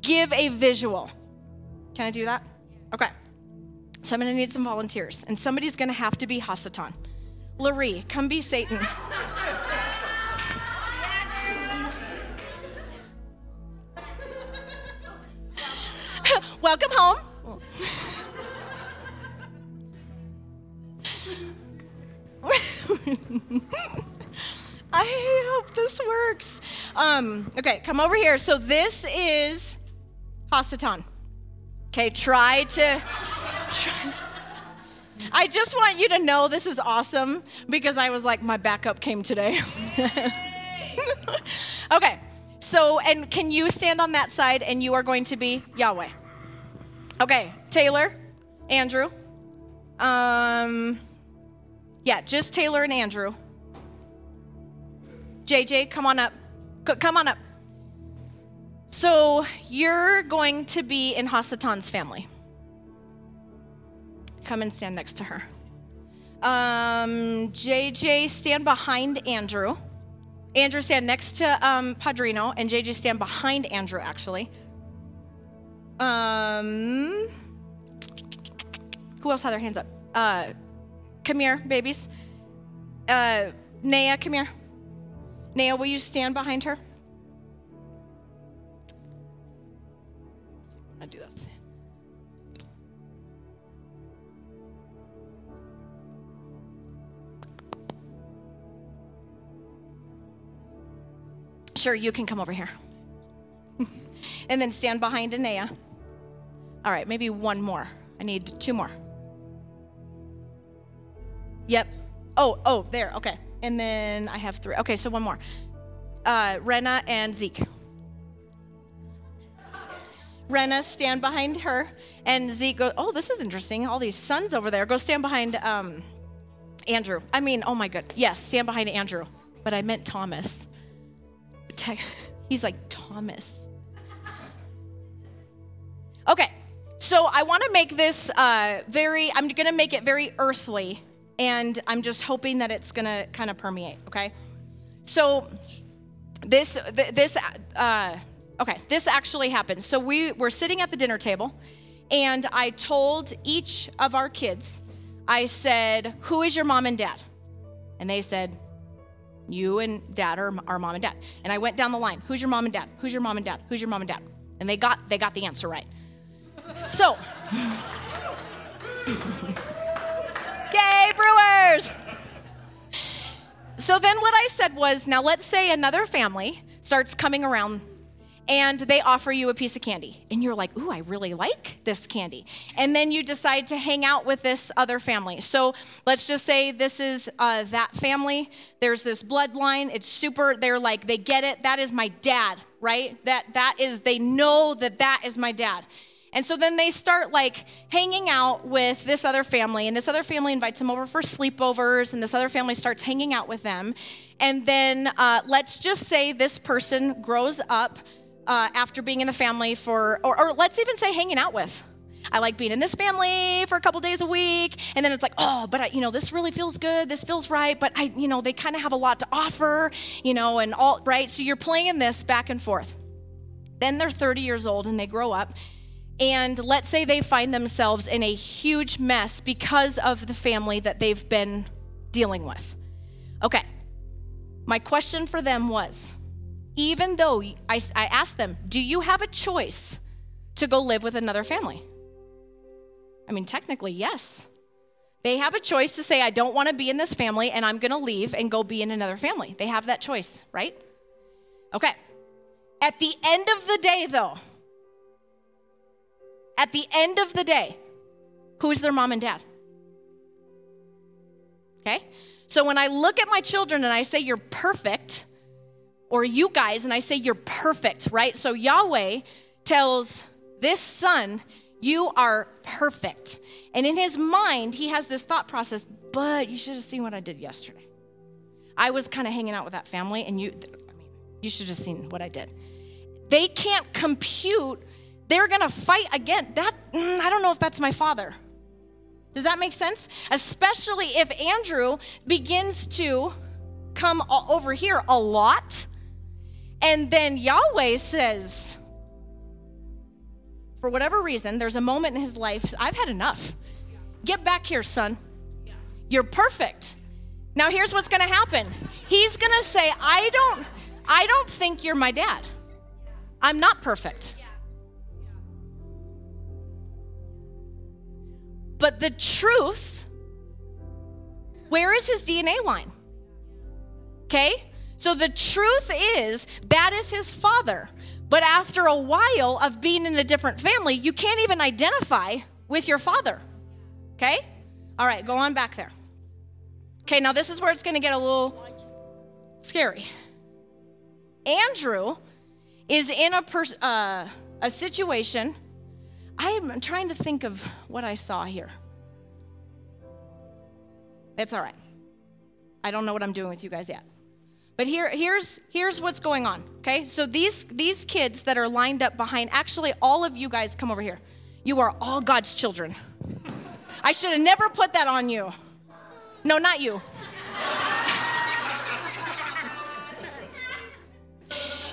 give a visual. Can I do that? Okay. So I'm going to need some volunteers, and somebody's going to have to be Hasatan. Larry, come be Satan. Welcome home. I hope this works. Um, okay, come over here. So this is Hasatan. Okay, try to I just want you to know this is awesome because I was like, my backup came today. okay, so, and can you stand on that side and you are going to be Yahweh? Okay, Taylor, Andrew, Um, yeah, just Taylor and Andrew. JJ, come on up. Come on up. So you're going to be in Hasatan's family. Come and stand next to her. Um, JJ, stand behind Andrew. Andrew, stand next to um, Padrino, and JJ, stand behind Andrew, actually. Um, who else had their hands up? Uh, come here, babies. Uh, Naya, come here. Naya, will you stand behind her? I'm do this. Sure, you can come over here. And then stand behind Anea. All right, maybe one more. I need two more. Yep. Oh, oh, there. Okay. And then I have three. Okay, so one more. Uh, Rena and Zeke. Rena, stand behind her, and Zeke go. Oh, this is interesting. All these sons over there. Go stand behind um, Andrew. I mean, oh my good. Yes, stand behind Andrew. But I meant Thomas. He's like Thomas. Okay, so I want to make this uh, very. I'm going to make it very earthly, and I'm just hoping that it's going to kind of permeate. Okay, so this th- this uh, okay this actually happened. So we were sitting at the dinner table and i told each of our kids i said who is your mom and dad? And they said you and dad are our mom and dad. And i went down the line who's your mom and dad? Who's your mom and dad? Who's your mom and dad? And they got they got the answer right so yay brewers so then what I said was, now let's say another family starts coming around and they offer you a piece of candy. And you're like, ooh, I really like this candy. And then you decide to hang out with this other family. So let's just say this is uh, that family. There's this bloodline. It's super, they're like, they get it. That is my dad, right? That That is, they know that that is my dad. And so then they start like hanging out with this other family, and this other family invites them over for sleepovers, and this other family starts hanging out with them. And then uh, let's just say this person grows up uh, after being in the family for, or, or let's even say hanging out with. I like being in this family for a couple days a week, and then it's like, oh, but I, you know, this really feels good, this feels right, but I, you know, they kind of have a lot to offer, you know, and all right. So you're playing this back and forth. Then they're 30 years old and they grow up, and let's say they find themselves in a huge mess because of the family that they've been dealing with. Okay, my question for them was even though I, I asked them, do you have a choice to go live with another family? I mean, technically, yes. They have a choice to say, I don't want to be in this family and I'm going to leave and go be in another family. They have that choice, right? Okay. At the end of the day, though, at the end of the day, who's their mom and dad? Okay? So when I look at my children and I say, You're perfect, or you guys, and I say, You're perfect, right? So Yahweh tells this son, You are perfect. And in his mind, he has this thought process, but you should have seen what I did yesterday. I was kind of hanging out with that family, and you, I mean, you should have seen what I did. They can't compute they're gonna fight again. That mm, I don't know if that's my father. Does that make sense? Especially if Andrew begins to come over here a lot, and then Yahweh says, for whatever reason, there's a moment in his life, I've had enough. Get back here, son. You're perfect. Now here's what's gonna happen. He's gonna say, I don't, I don't think you're my dad. I'm not perfect. But the truth, where is his DNA line? Okay? So the truth is, that is his father. But after a while of being in a different family, you can't even identify with your father. Okay? All right, go on back there. Okay, now this is where it's going to get a little scary. Andrew is in a, pers- uh, a situation I'm trying to think of what I saw here. It's all right. I don't know what I'm doing with you guys yet. But here, here's, here's what's going on, okay? So these, these kids that are lined up behind, actually, all of you guys come over here. You are all God's children. I should have never put that on you. No, not you.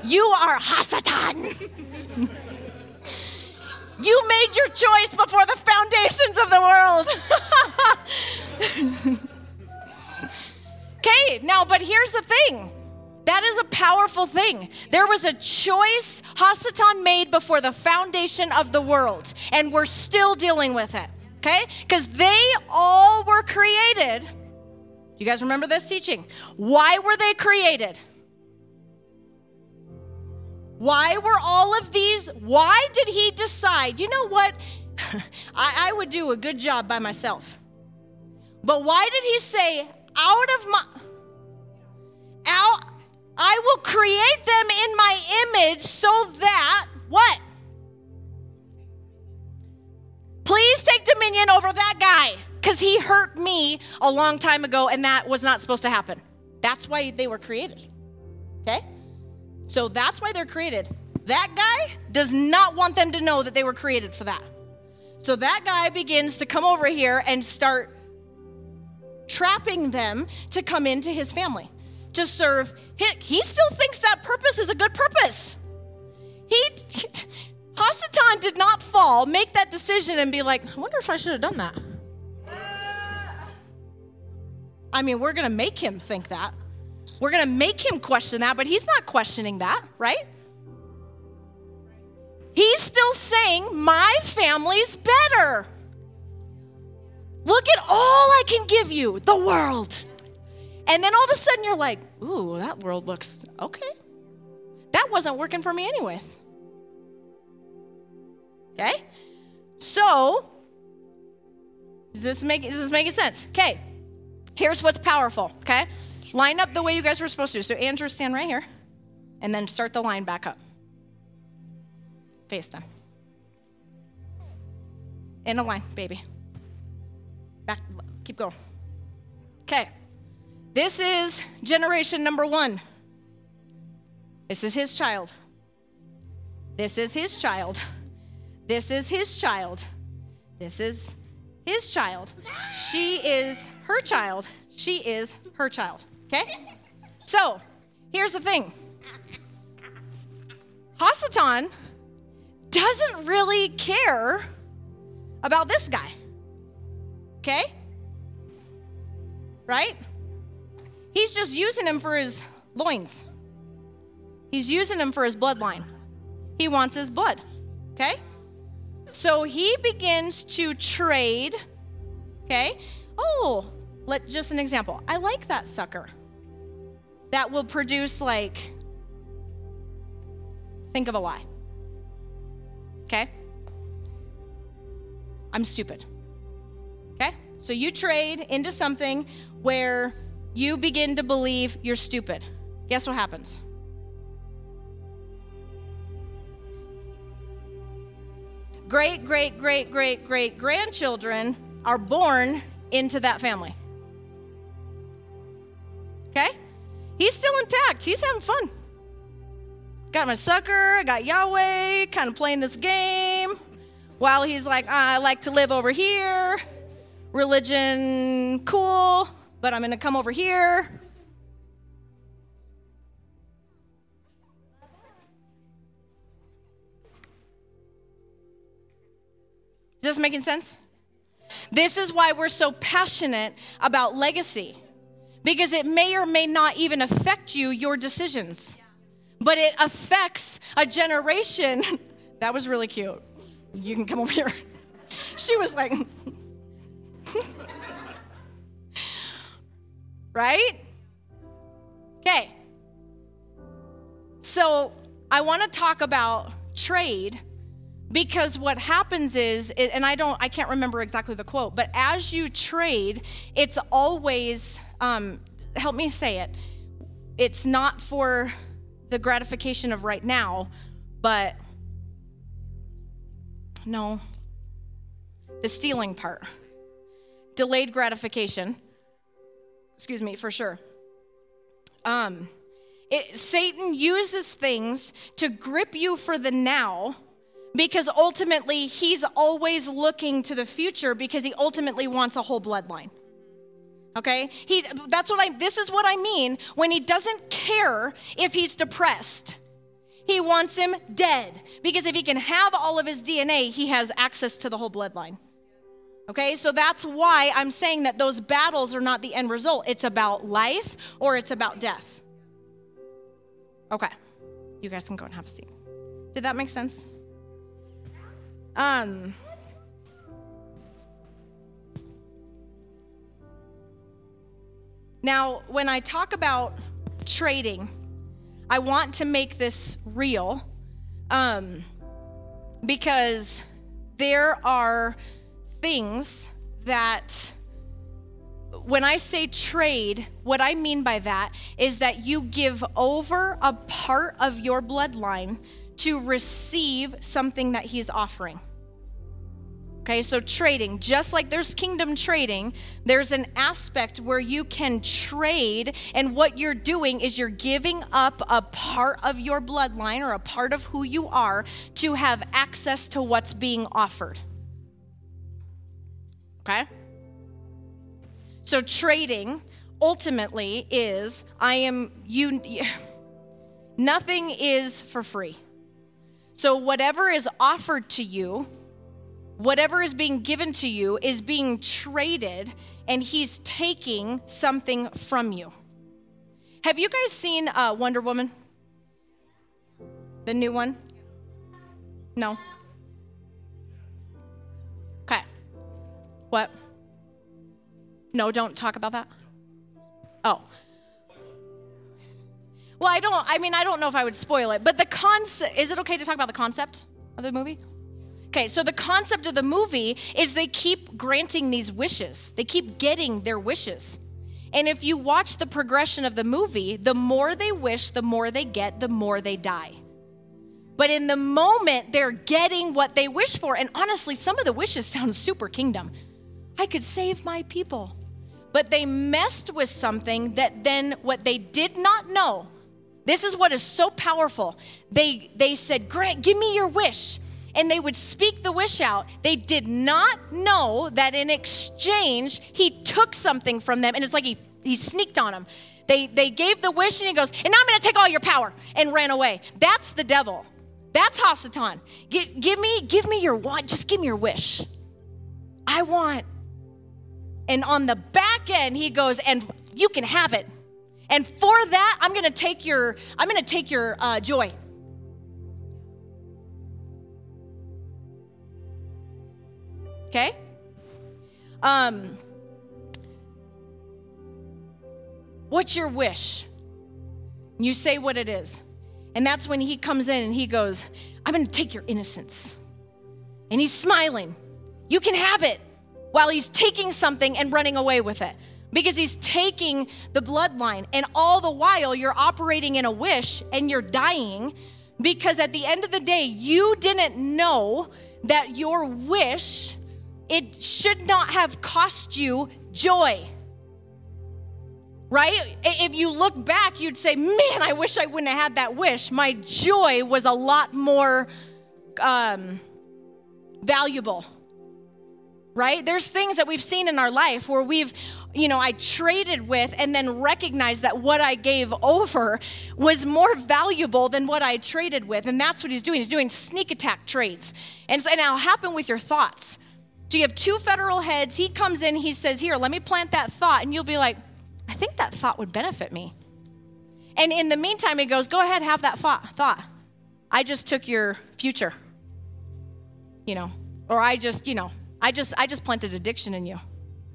You are Hasatan. You made your choice before the foundations of the world. okay, now, but here's the thing. That is a powerful thing. There was a choice Hasatan made before the foundation of the world, and we're still dealing with it. Okay? Because they all were created. You guys remember this teaching? Why were they created? Why were all of these? Why did he decide, you know what? I, I, would do a good job by myself. But why did he say, out of my, out, I will create them in my image so that, what? Please take dominion over that guy because he hurt me a long time ago and that was not supposed to happen. That's why they were created. Okay? So that's why they're created. That guy does not want them to know that they were created for that. So that guy begins to come over here and start trapping them to come into his family to serve. He, still thinks that purpose is a good purpose. He, Hasatan did not fall, make that decision, and be like, I wonder if I should have done that. I mean, we're going to make him think that. We're going to make him question that, but he's not questioning that, right? He's still saying, My family's better. Look at all I can give you the world. And then all of a sudden you're like, Ooh, that world looks okay. That wasn't working for me, anyways. Okay? So, does this make, is this making sense? Okay. Here's what's powerful, okay? Line up the way you guys were supposed to. So, Andrew, stand right here. And then start the line back up. Face them. In a line, baby. Back, keep going. Okay. This is generation number one. This is his child. This is his child. This is his child. This is his child. She is her child. She is her child. Okay? So, here's the thing Hasatan doesn't really care about this guy. Okay? Right? He's just using him for his loins. He's using him for his bloodline. He wants his blood. Okay? So he begins to trade. Okay? Oh, let just an example. I like that sucker that will produce like think of a lie. Okay? I'm stupid. Okay? So you trade into something where you begin to believe you're stupid. Guess what happens? Great, great, great, great, great grandchildren are born into that family. Okay? He's still intact. He's having fun. Got my sucker, I got Yahweh, kind of playing this game while he's like, ah, I like to live over here. Religion, cool, but I'm going to come over here. Is this making sense? This is why we're so passionate about legacy because it may or may not even affect you, your decisions, but it affects a generation. that was really cute. You can come over here. She was like, right? Okay. So I want to talk about trade because what happens is and i don't i can't remember exactly the quote but as you trade it's always um, help me say it it's not for the gratification of right now but no the stealing part delayed gratification excuse me, for sure. Um, it, Satan uses things to grip you for the now because ultimately he's always looking to the future because he ultimately wants a whole bloodline. Okay? He that's what I this is what I mean when he doesn't care if he's depressed. He wants him dead because if he can have all of his DNA, he has access to the whole bloodline. Okay? So that's why I'm saying that those battles are not the end result. It's about life or it's about death. Okay. You guys can go and have a seat. Did that make sense? Um Now, when I talk about trading, I want to make this real um, because there are things that, when I say trade, what I mean by that is that you give over a part of your bloodline to receive something that he's offering. Okay, so trading, just like there's kingdom trading, there's an aspect where you can trade, and what you're doing is you're giving up a part of your bloodline or a part of who you are to have access to what's being offered. Okay? So trading ultimately is I am you nothing is for free. So whatever is offered to you whatever is being given to you is being traded and he's taking something from you. Have you guys seen uh, Wonder Woman? The new one? No? Okay. What? No, don't talk about that. Oh. Well, I don't, I mean, I don't know if I would spoil it, but the concept, is it okay to talk about the concept of the movie? Okay, so the concept of the movie is they keep granting these wishes, they keep getting their wishes. And if you watch the progression of the movie, the more they wish, the more they get, the more they die. But in the moment, they're getting what they wish for. And honestly, some of the wishes sound super kingdom. I could save my people. But they messed with something that then what they did not know. This is what is so powerful. They they said, "Grant, give me your wish." And they would speak the wish out, they did not know that in exchange, he took something from them. And it's like he, he sneaked on them. They, they gave the wish, and he goes, And now I'm going to take all your power, and ran away. That's the devil. That's Hasatan. Give, give me, give me your want. Just give me your wish. I want. And on the back end, he goes, and you can have it. And for that, I'm gonna take your, I'm gonna take your uh, joy. Okay? Um, what's your wish? You say what it is. And that's when he comes in and he goes, I'm going to take your innocence. And he's smiling. You can have it while he's taking something and running away with it because he's taking the bloodline. And all the while, you're operating in a wish and you're dying because at the end of the day, you didn't know that your wish it should not have cost you joy. Right? If you look back, you'd say, Man, I wish I wouldn't have had that wish. My joy was a lot more um, valuable. Right? There's things that we've seen in our life where we've, you know, I traded with and then recognized that what I gave over was more valuable than what I traded with. And that's what he's doing. He's doing sneak attack trades. And, so, and it'll happen with your thoughts. So you have two federal heads. He comes in, he says, Here, let me plant that thought. And you'll be like, I think that thought would benefit me. And in the meantime, he goes, Go ahead, have that thought. I just took your future. You know, or I just, you know, I just I just planted addiction in you.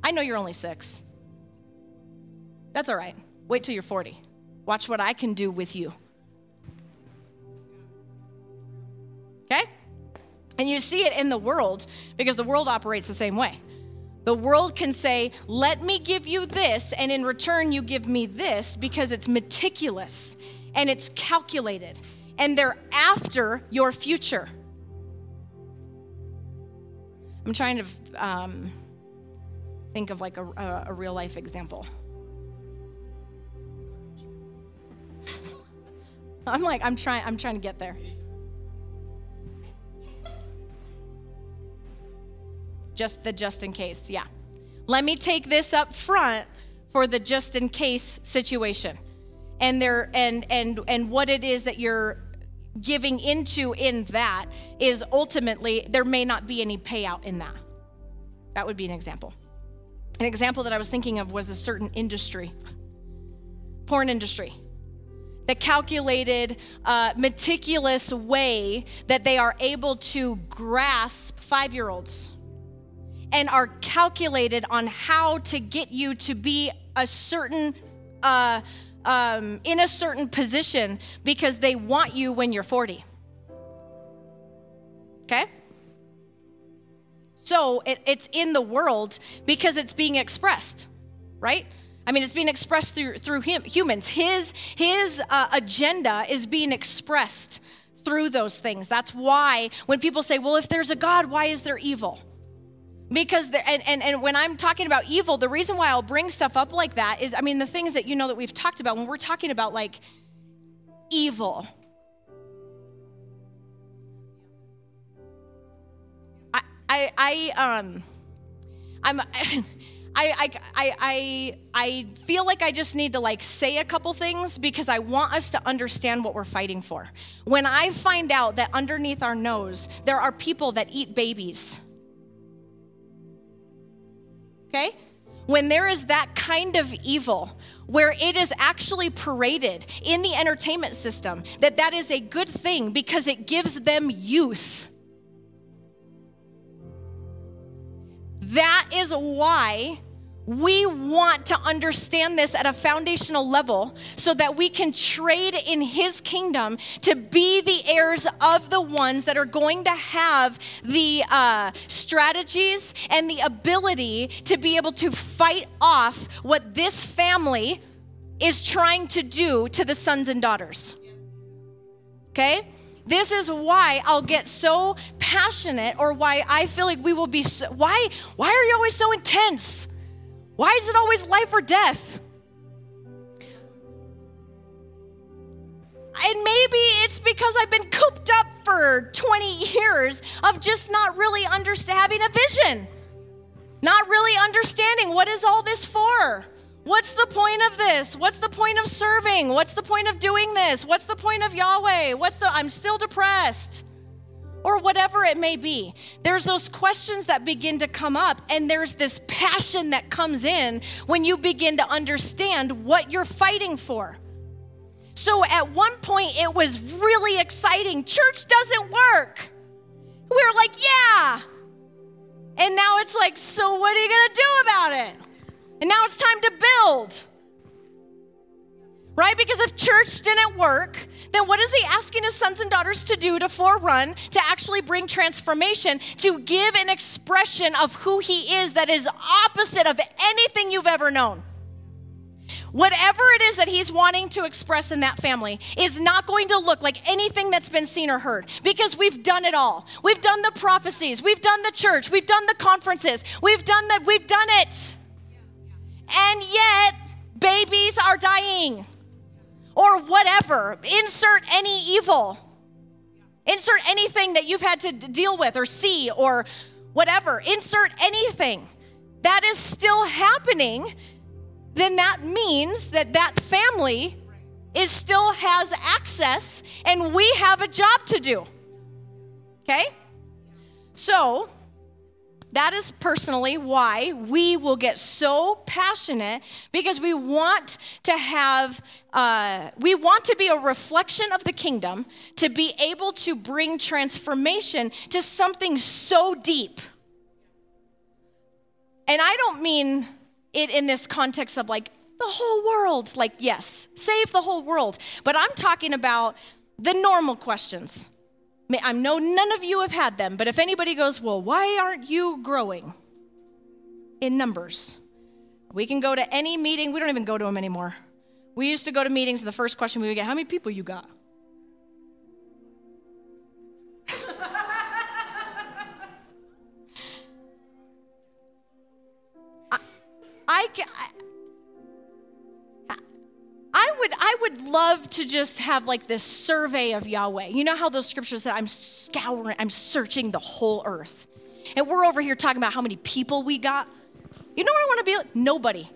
I know you're only 6. That's all right. Wait till you're 40. Watch what I can do with you. Okay? And you see it in the world because the world operates the same way. The world can say, Let me give you this, and in return, you give me this, because it's meticulous and it's calculated, and they're after your future. I'm trying to um, think of like a, a real life example. I'm like, I'm trying, I'm trying to get there. Just the just in case, yeah. Let me take this up front for the just in case situation. And there and and and what it is that you're giving into in that is ultimately there may not be any payout in that. That would be an example. An example that I was thinking of was a certain industry, porn industry the calculated, uh, meticulous way that they are able to grasp five year olds and are calculated on how to get you to be a certain, uh, um, in a certain position because they want you when you're 40. Okay? So it, it's in the world because it's being expressed, right? I mean, it's being expressed through through him, humans. His his uh, agenda is being expressed through those things. That's why when people say, "Well, if there's a God, why is there evil?" Because and, and and when I'm talking about evil, the reason why I'll bring stuff up like that is, I mean, the things that you know that we've talked about when we're talking about like evil. I I, I um I'm. I, I, I, I feel like I just need to like say a couple things because I want us to understand what we're fighting for. When I find out that underneath our nose there are people that eat babies, okay? When there is that kind of evil, where it is actually paraded in the entertainment system, that that is a good thing because it gives them youth. That is why we want to understand this at a foundational level so that we can trade in His kingdom to be the heirs of the ones that are going to have the uh, strategies and the ability to be able to fight off what this family is trying to do to the sons and daughters. Okay? This is why I'll get so passionate or why I feel like we will be so, why why are you always so intense? Why is it always life or death? And maybe it's because I've been cooped up for 20 years of just not really understanding, having a vision, not really understanding what is all this for. What's the point of this? What's the point of serving? What's the point of doing this? What's the point of Yahweh? What's the I'm still depressed or whatever it may be. There's those questions that begin to come up, and there's this passion that comes in when you begin to understand what you're fighting for. So at one point, it was really exciting. Church doesn't work. We were like, yeah. And now it's like, so what are you going to do about it? And now it's time to build right? Because if church didn't work, then what is he asking his sons and daughters to do to forerun, to actually bring transformation, to give an expression of who he is that is opposite of anything you've ever known? Whatever it is that he's wanting to express in that family is not going to look like anything that's been seen or heard because we've done it all. We've done the prophecies, we've done the church, we've done the conferences, we've done that, we've done it. And yet, babies are dying or whatever. Insert any evil. Insert anything that you've had to deal with or see or whatever. Insert anything that is still happening, then that means that that family is still has access and we have a job to do. Okay? So, that is personally why we will get so passionate because we want to have, uh, we want to be a reflection of the kingdom, to be able to bring transformation to something so deep. And I don't mean it in this context of like the whole world, like, yes, save the whole world. But I'm talking about the normal questions I know none of you have had them, but if anybody goes, well, why aren't you growing in numbers? We can go to any meeting. We don't even go to them anymore. We used to go to meetings, and the first question we would get, how many people you got? I, I, I would I would love to just have like this survey of Yahweh. You know how those scriptures said, I'm scouring, I'm searching the whole earth. And we're over here talking about how many people we got. You know what I want to be like? Nobody.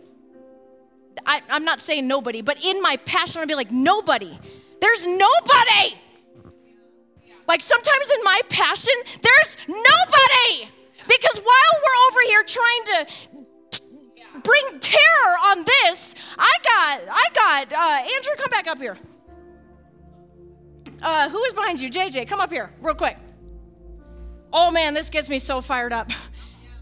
I, am not saying nobody, but in my passion, I want to be like, nobody. There's nobody. Like sometimes in my passion, there's nobody. Because while we're over here trying to bring terror on this, got, I got, uh, Andrew, come back up here. Uh, who is behind you? JJ, come up here real quick. Oh man, this gets me so fired up.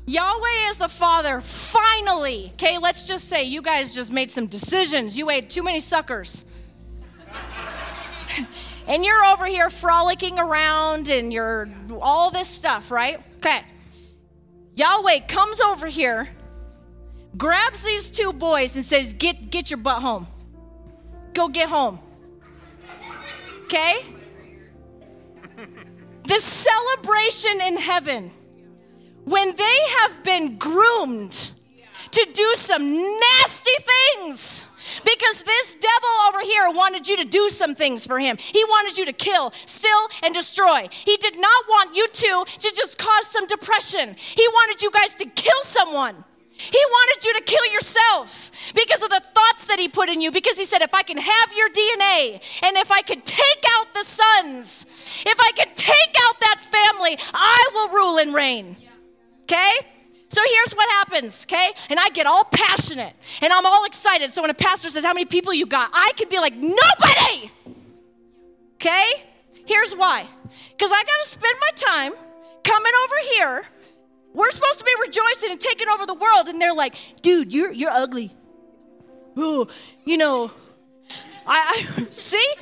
Yahweh is the Father, finally. Okay, let's just say you guys just made some decisions. You ate too many suckers. and you're over here frolicking around and you're all this stuff, right? Okay. Yahweh comes over here, grabs these two boys, and says, Get, get your butt home. Go get home. Okay? The celebration in heaven, when they have been groomed to do some nasty things because this devil over here wanted you to do some things for him. He wanted you to kill, steal, and destroy. He did not want you two to just cause some depression. He wanted you guys to kill someone. He wanted you to kill yourself because of the thoughts that he put in you. Because he said, if I can have your DNA and if I could take out the sons, if I can take out that family, I will rule and reign. Okay? So here's what happens, okay? And I get all passionate and I'm all excited. So when a pastor says, How many people you got? I can be like, Nobody! Okay? Here's why. Because I got to spend my time coming over here. We're supposed to be rejoicing and taking over the world. And they're like, Dude, you're, you're ugly. Oh, you know, I, I see?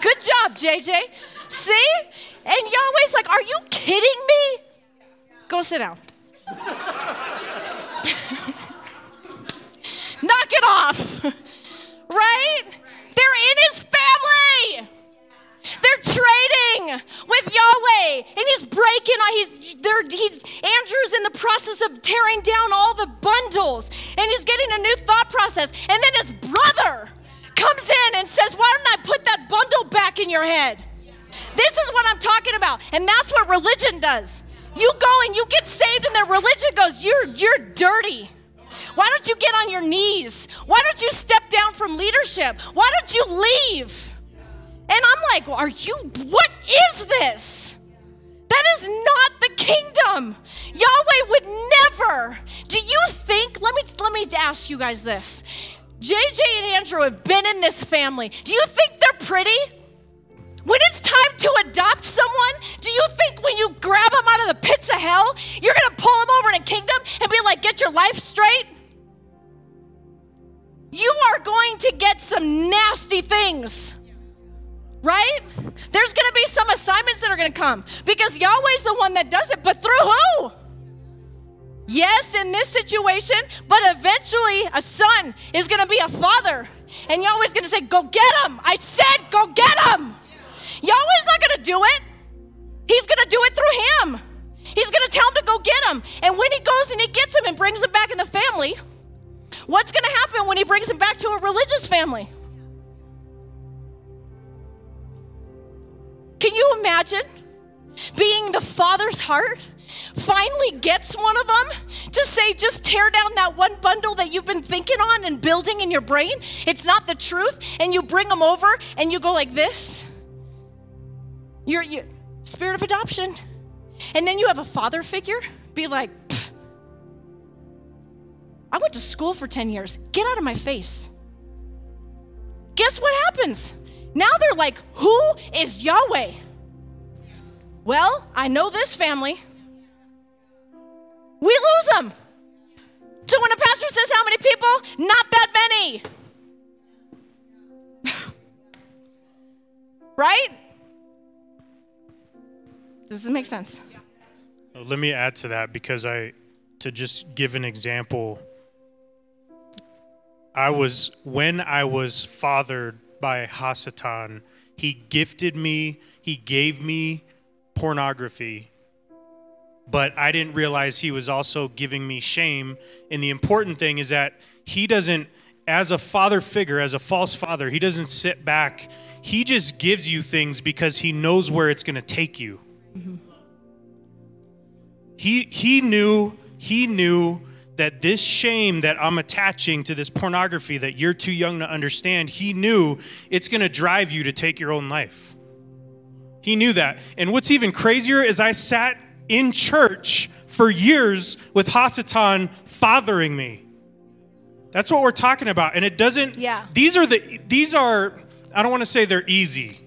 Good job, JJ. See? And Yahweh's like, Are you kidding me? Go sit down. Knock it off. right? They're in his family. They're trading with Yahweh, and he's breaking. Uh, he's there. He's Andrew's in the process of tearing down all the bundles, and he's getting a new thought process. And then his brother comes in and says, "Why don't I put that bundle back in your head?" This is what I'm talking about, and that's what religion does. You go and you get saved, and their religion goes, You're, you're dirty. Why don't you get on your knees? Why don't you step down from leadership? Why don't you leave? And I'm like, Are you, what is this? That is not the kingdom. Yahweh would never. Do you think, let me, let me ask you guys this. JJ and Andrew have been in this family. Do you think they're pretty? When it's time to adopt someone, do you think when you grab them out of the pits of hell, you're going to pull them over in a kingdom and be like, get your life straight? You are going to get some nasty things, right? There's going to be some assignments that are going to come because Yahweh's the one that does it, but through who? Yes, in this situation, but eventually a son is going to be a father. And Yahweh's going to say, Go get him. I said, Go get him. Yahweh's not going to do it. He's going to do it through him. He's going to tell him to go get him. And when he goes and he gets him and brings him back in the family, what's going to happen when he brings him back to a religious family? Can you imagine being the father's heart? Finally gets one of them to say, just tear down that one bundle that you've been thinking on and building in your brain. It's not the truth. And you bring them over and you go like this. You're, you spirit of adoption. And then you have a father figure be like, I went to school for 10 years. Get out of my face. Guess what happens? Now they're like, Who is Yahweh? Well, I know this family. We lose them. So when a pastor says how many people, not that many. right? Does this make sense? Oh, let me add to that because I, to just give an example, I was, when I was fathered by Hasatan, he gifted me, he gave me pornography, but I didn't realize he was also giving me shame. And the important thing is that he doesn't as a father figure, as a false father, he doesn't sit back. He just gives you things because he knows where it's going to take you. Mm-hmm. He he knew he knew that this shame that I'm attaching to this pornography that you're too young to understand, he knew it's going to drive you to take your own life. He knew that. And what's even crazier is I sat in church for years with Hasatan fathering me. That's what we're talking about. And it doesn't Yeah. these are the these are I don't want to say they're easy,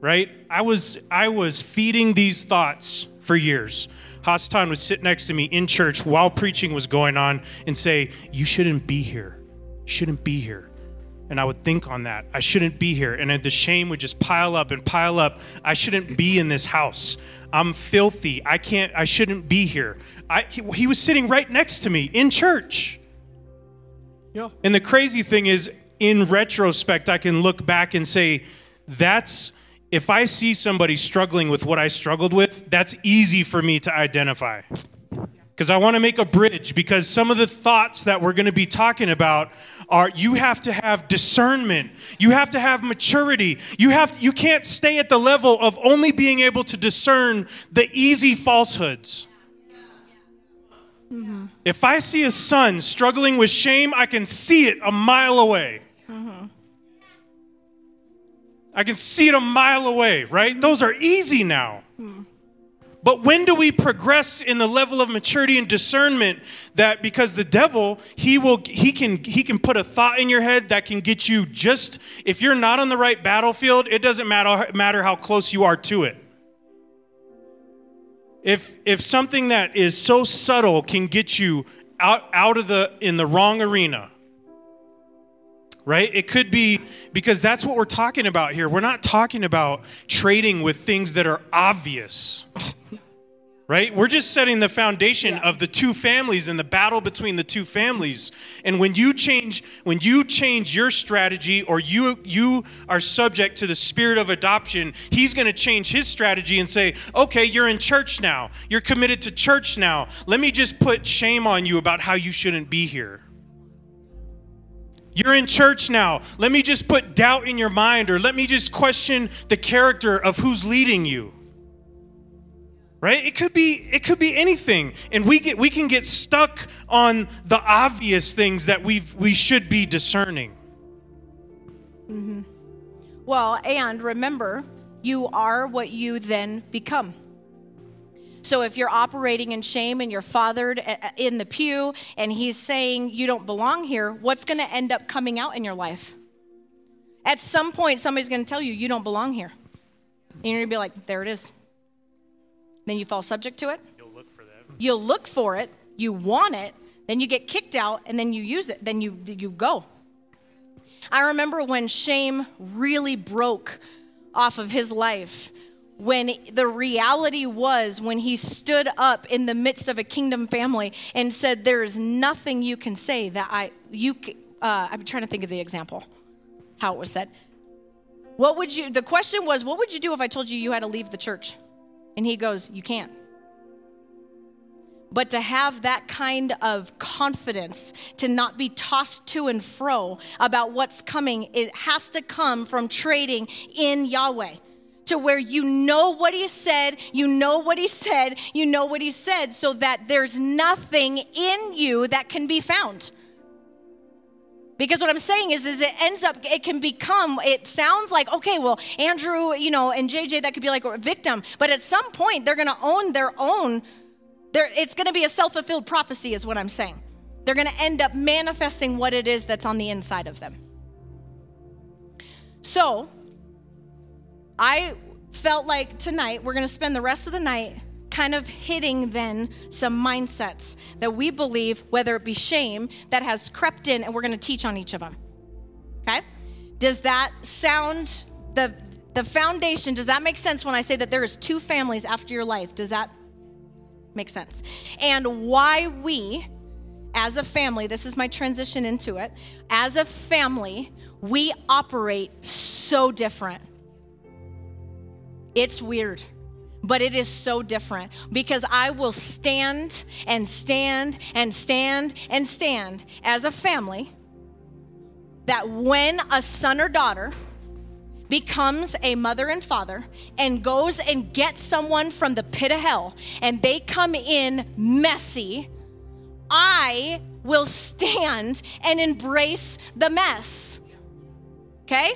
right? I was I was feeding these thoughts for years. Hasatan would sit next to me in church while preaching was going on and say, "You shouldn't be here. You shouldn't be here." And I would think on that. I shouldn't be here. And the shame would just pile up and pile up. I shouldn't be in this house. I'm filthy. I can't, I shouldn't be here. I, he, he was sitting right next to me in church. Yeah. And the crazy thing is, in retrospect, I can look back and say, that's, if I see somebody struggling with what I struggled with, that's easy for me to identify. Because I want to make a bridge, because some of the thoughts that we're going to be talking about are you have to have discernment you have to have maturity you have to, you can't stay at the level of only being able to discern the easy falsehoods mm-hmm. if i see a son struggling with shame i can see it a mile away. I can see it a mile away right those are easy now. But when do we progress in the level of maturity and discernment that because the devil, he will he can he can put a thought in your head that can get you just if you're not on the right battlefield, it doesn't matter matter how close you are to it. If if something that is so subtle can get you out out of the in the wrong arena, right? It could be because that's what we're talking about here. We're not talking about trading with things that are obvious. Right? We're just setting the foundation yeah. of the two families and the battle between the two families. And when you change when you change your strategy or you you are subject to the spirit of adoption, he's going to change his strategy and say, "Okay, you're in church now. You're committed to church now. Let me just put shame on you about how you shouldn't be here." You're in church now. Let me just put doubt in your mind, or let me just question the character of who's leading you. Right? It could be it could be anything. And we get we can get stuck on the obvious things that we we should be discerning. Mm-hmm. Well, and remember, you are what you then become. So if you're operating in shame and you're fathered uh, uh, in the pew and he's saying you don't belong here, what's going to end up coming out in your life? At some point, somebody's going to tell you you don't belong here. And you're going to be like, there it is. Then you fall subject to it. You'll look for that. You'll look for it. You want it. Then you get kicked out and then you use it. Then you, you go. I remember when shame really broke off of his life when the reality was when he stood up in the midst of a kingdom family and said there is nothing you can say that i you uh, i'm trying to think of the example how it was said. What would you the question was what would you do if i told you you had to leave the church? And he goes you can't. But to have that kind of confidence, to not be tossed to and fro about what's coming, it has to come from trading in Yahweh to where you know what he said, you know what he said, you know what he said, so that there's nothing in you that can be found. Because what I'm saying is, is it ends up, it can become, it sounds like, okay, well, Andrew, you know, and JJ, that could be like a victim. But at some point, they're going to own their own, it's going to be a self fulfilled prophecy, is what I'm saying. They're going to end up manifesting what it is that's on the inside of them. So, I felt like tonight we're going to spend the rest of the night kind of hitting then some mindsets that we believe, whether it be shame, that has crept in, and we're going to teach on each of them. Okay? Does that sound the the foundation? Does that make sense when I say that there is two families after your life? Does that make sense? And why we, as a family, this is my transition into it. As a family, we operate so different it's weird, but it is so different because I will stand and stand and stand and stand as a family that when a son or daughter becomes a mother and father and goes and gets someone from the pit of hell and they come in messy, I will stand and embrace the mess. Okay?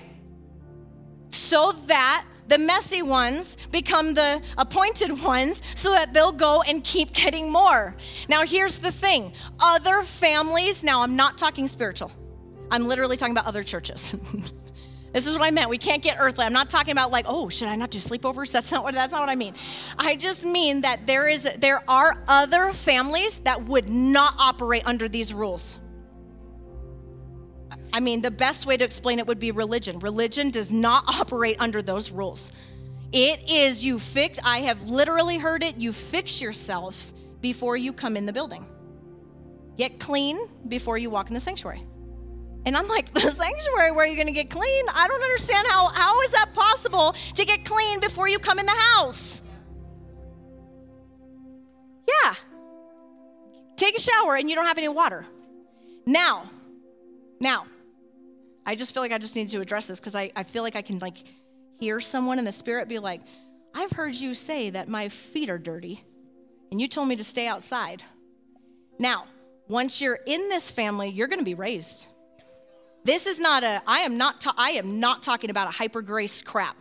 So that the messy ones become the appointed ones so that they'll go and keep getting more. Now, here's the thing other families, now I'm not talking spiritual, I'm literally talking about other churches. This is what I meant. We can't get earthly. I'm not talking about like, oh, should I not do sleepovers? That's not what that's not what I mean. I just mean that there is there are other families that would not operate under these rules. I mean, the best way to explain it would be religion. Religion does not operate under those rules. It is you fix, I have literally heard it, you fix yourself before you come in the building. Get clean before you walk in the sanctuary. And I'm like, the sanctuary where you're to get clean? I don't understand how how is that possible to get clean before you come in the house? Yeah. Take a shower and you don't have any water. Now, now, I just feel like I just need to address this because I, I feel like I can like hear someone in the spirit be like, I've heard you say that my feet are dirty and you told me to stay outside. Now, once you're in this family, you're going to be raised. This is not a, I am not, ta- I am not talking about a hyper grace crap.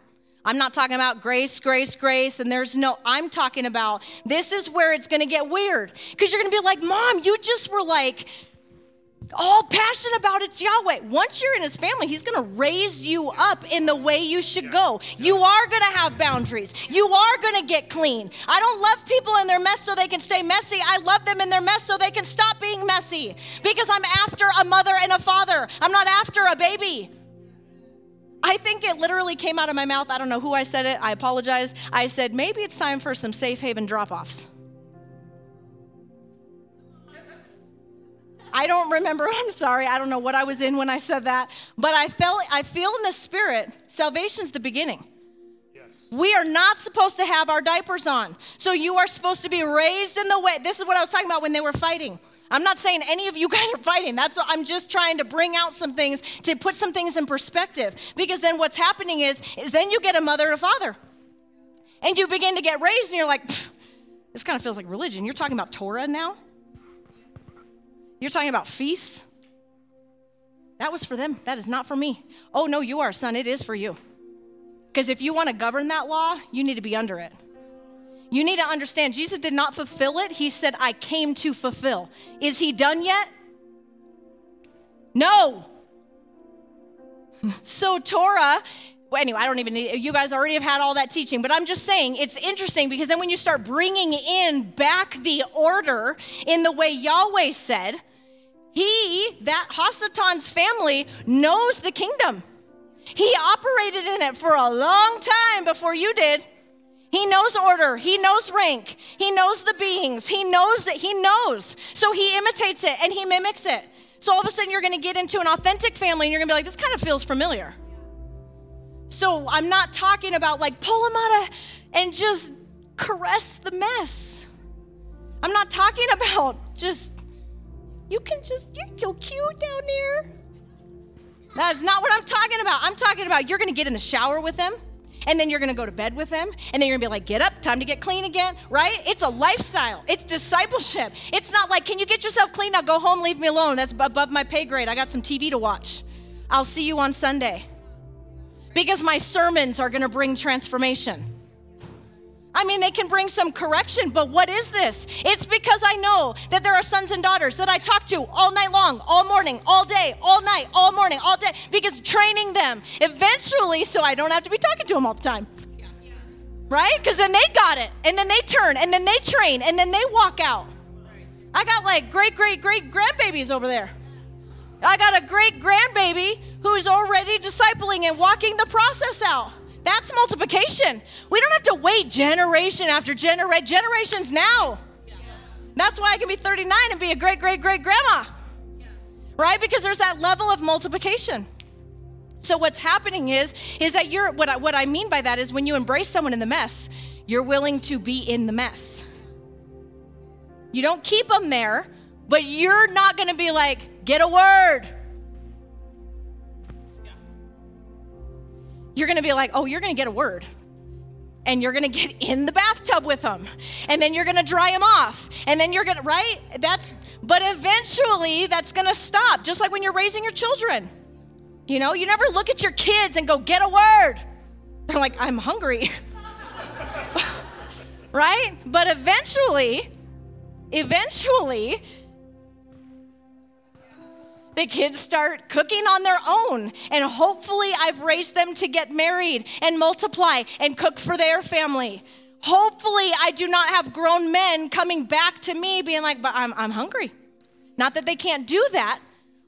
I'm not talking about grace, grace, grace, and there's no, I'm talking about this is where it's gonna get weird. Because you're gonna be like, Mom, you just were like, all passionate about it's Yahweh. Once you're in his family, he's going to raise you up in the way you should go. You are going to have boundaries. You are going to get clean. I don't love people in their mess so they can stay messy. I love them in their mess so they can stop being messy because I'm after a mother and a father. I'm not after a baby. I think it literally came out of my mouth. I don't know who I said it. I apologize. I said, maybe it's time for some safe haven drop offs. I don't remember. I'm sorry. I don't know what I was in when I said that. But I felt I feel in the spirit, salvation's the beginning. We are not supposed to have our diapers on. So you are supposed to be raised in the way. This is what I was talking about when they were fighting. I'm not saying any of you guys are fighting. That's what I'm just trying to bring out some things to put some things in perspective. Because then what's happening is is then you get a mother and a father. And you begin to get raised and you're like, this kind of feels like religion. You're talking about Torah now? You're talking about feasts? That was for them. That is not for me. Oh, no, you are, son. It is for you. Because if you want to govern that law, you need to be under it. You need to understand Jesus did not fulfill it. He said, I came to fulfill. Is he done yet? No. So, Torah well, anyway, I don't even need, you guys already have had all that teaching, but I'm just saying it's interesting because then when you start bringing in back the order in the way Yahweh said, he, that Hasatan's family, knows the kingdom. He operated in it for a long time before you did. He knows order. He knows rank. He knows the beings. He knows it. He knows. So he imitates it and he mimics it. So all of a sudden you're going to get into an authentic family and you're going to be like, this kind of feels familiar. So I'm not talking about like pull him out of and just caress the mess. I'm not talking about just you can just, you're so cute down there. That is not what I'm talking about. I'm talking about you're gonna get in the shower with them, and then you're gonna go to bed with them, and then you're gonna be like, get up, time to get clean again, right? It's a lifestyle, it's discipleship. It's not like, can you get yourself clean now? Go home, leave me alone. That's above my pay grade. I got some TV to watch. I'll see you on Sunday. Because my sermons are gonna bring transformation. I mean, they can bring some correction, but what is this? It's because I know that there are sons and daughters that I talk to all night long, all morning, all day, all night, all morning, all day, because training them eventually so I don't have to be talking to them all the time. Right? Because then they got it, and then they turn, and then they train, and then they walk out. I got like great, great, great grandbabies over there. I got a great grandbaby who's already discipling and walking the process out. That's multiplication. We don't have to wait generation after generation, generations now. That's why I can be 39 and be a great, great, great grandma. Right? Because there's that level of multiplication. So what's happening is is that you're what I, what I mean by that is when you embrace someone in the mess, you're willing to be in the mess. You don't keep them there, but you're not going to be like, "Get a word." You're going to be like, oh, you're going to get a word. And you're going to get in the bathtub with them. And then you're going to dry them off. And then you're going to, right? That's, but eventually that's going to stop, just like when you're raising your children. You know, you never look at your kids and go, get a word. They're like, I'm hungry. right? But eventually, eventually, the kids start cooking on their own. And hopefully, I've raised them to get married and multiply and cook for their family. Hopefully, I do not have grown men coming back to me being like, but I'm, I'm hungry. Not that they can't do that,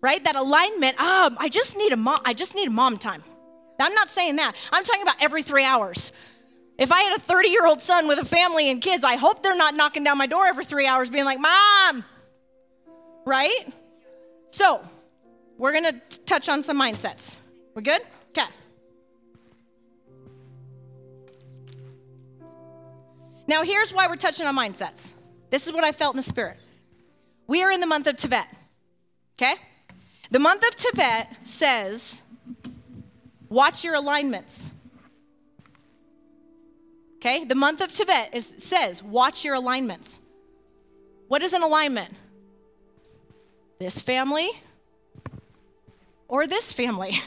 right? That alignment, um, I just need a mom, I just need a mom time. I'm not saying that. I'm talking about every three hours. If I had a 30 year old son with a family and kids, I hope they're not knocking down my door every three hours being like, Mom, right? So, we're going to touch on some mindsets. We're good? Okay. Now, here's why we're touching on mindsets. This is what I felt in the spirit. We are in the month of Tevet. Okay? The month of Tevet says, watch your alignments. Okay? The month of Tevet is, says, watch your alignments. What is an alignment? This family or this family.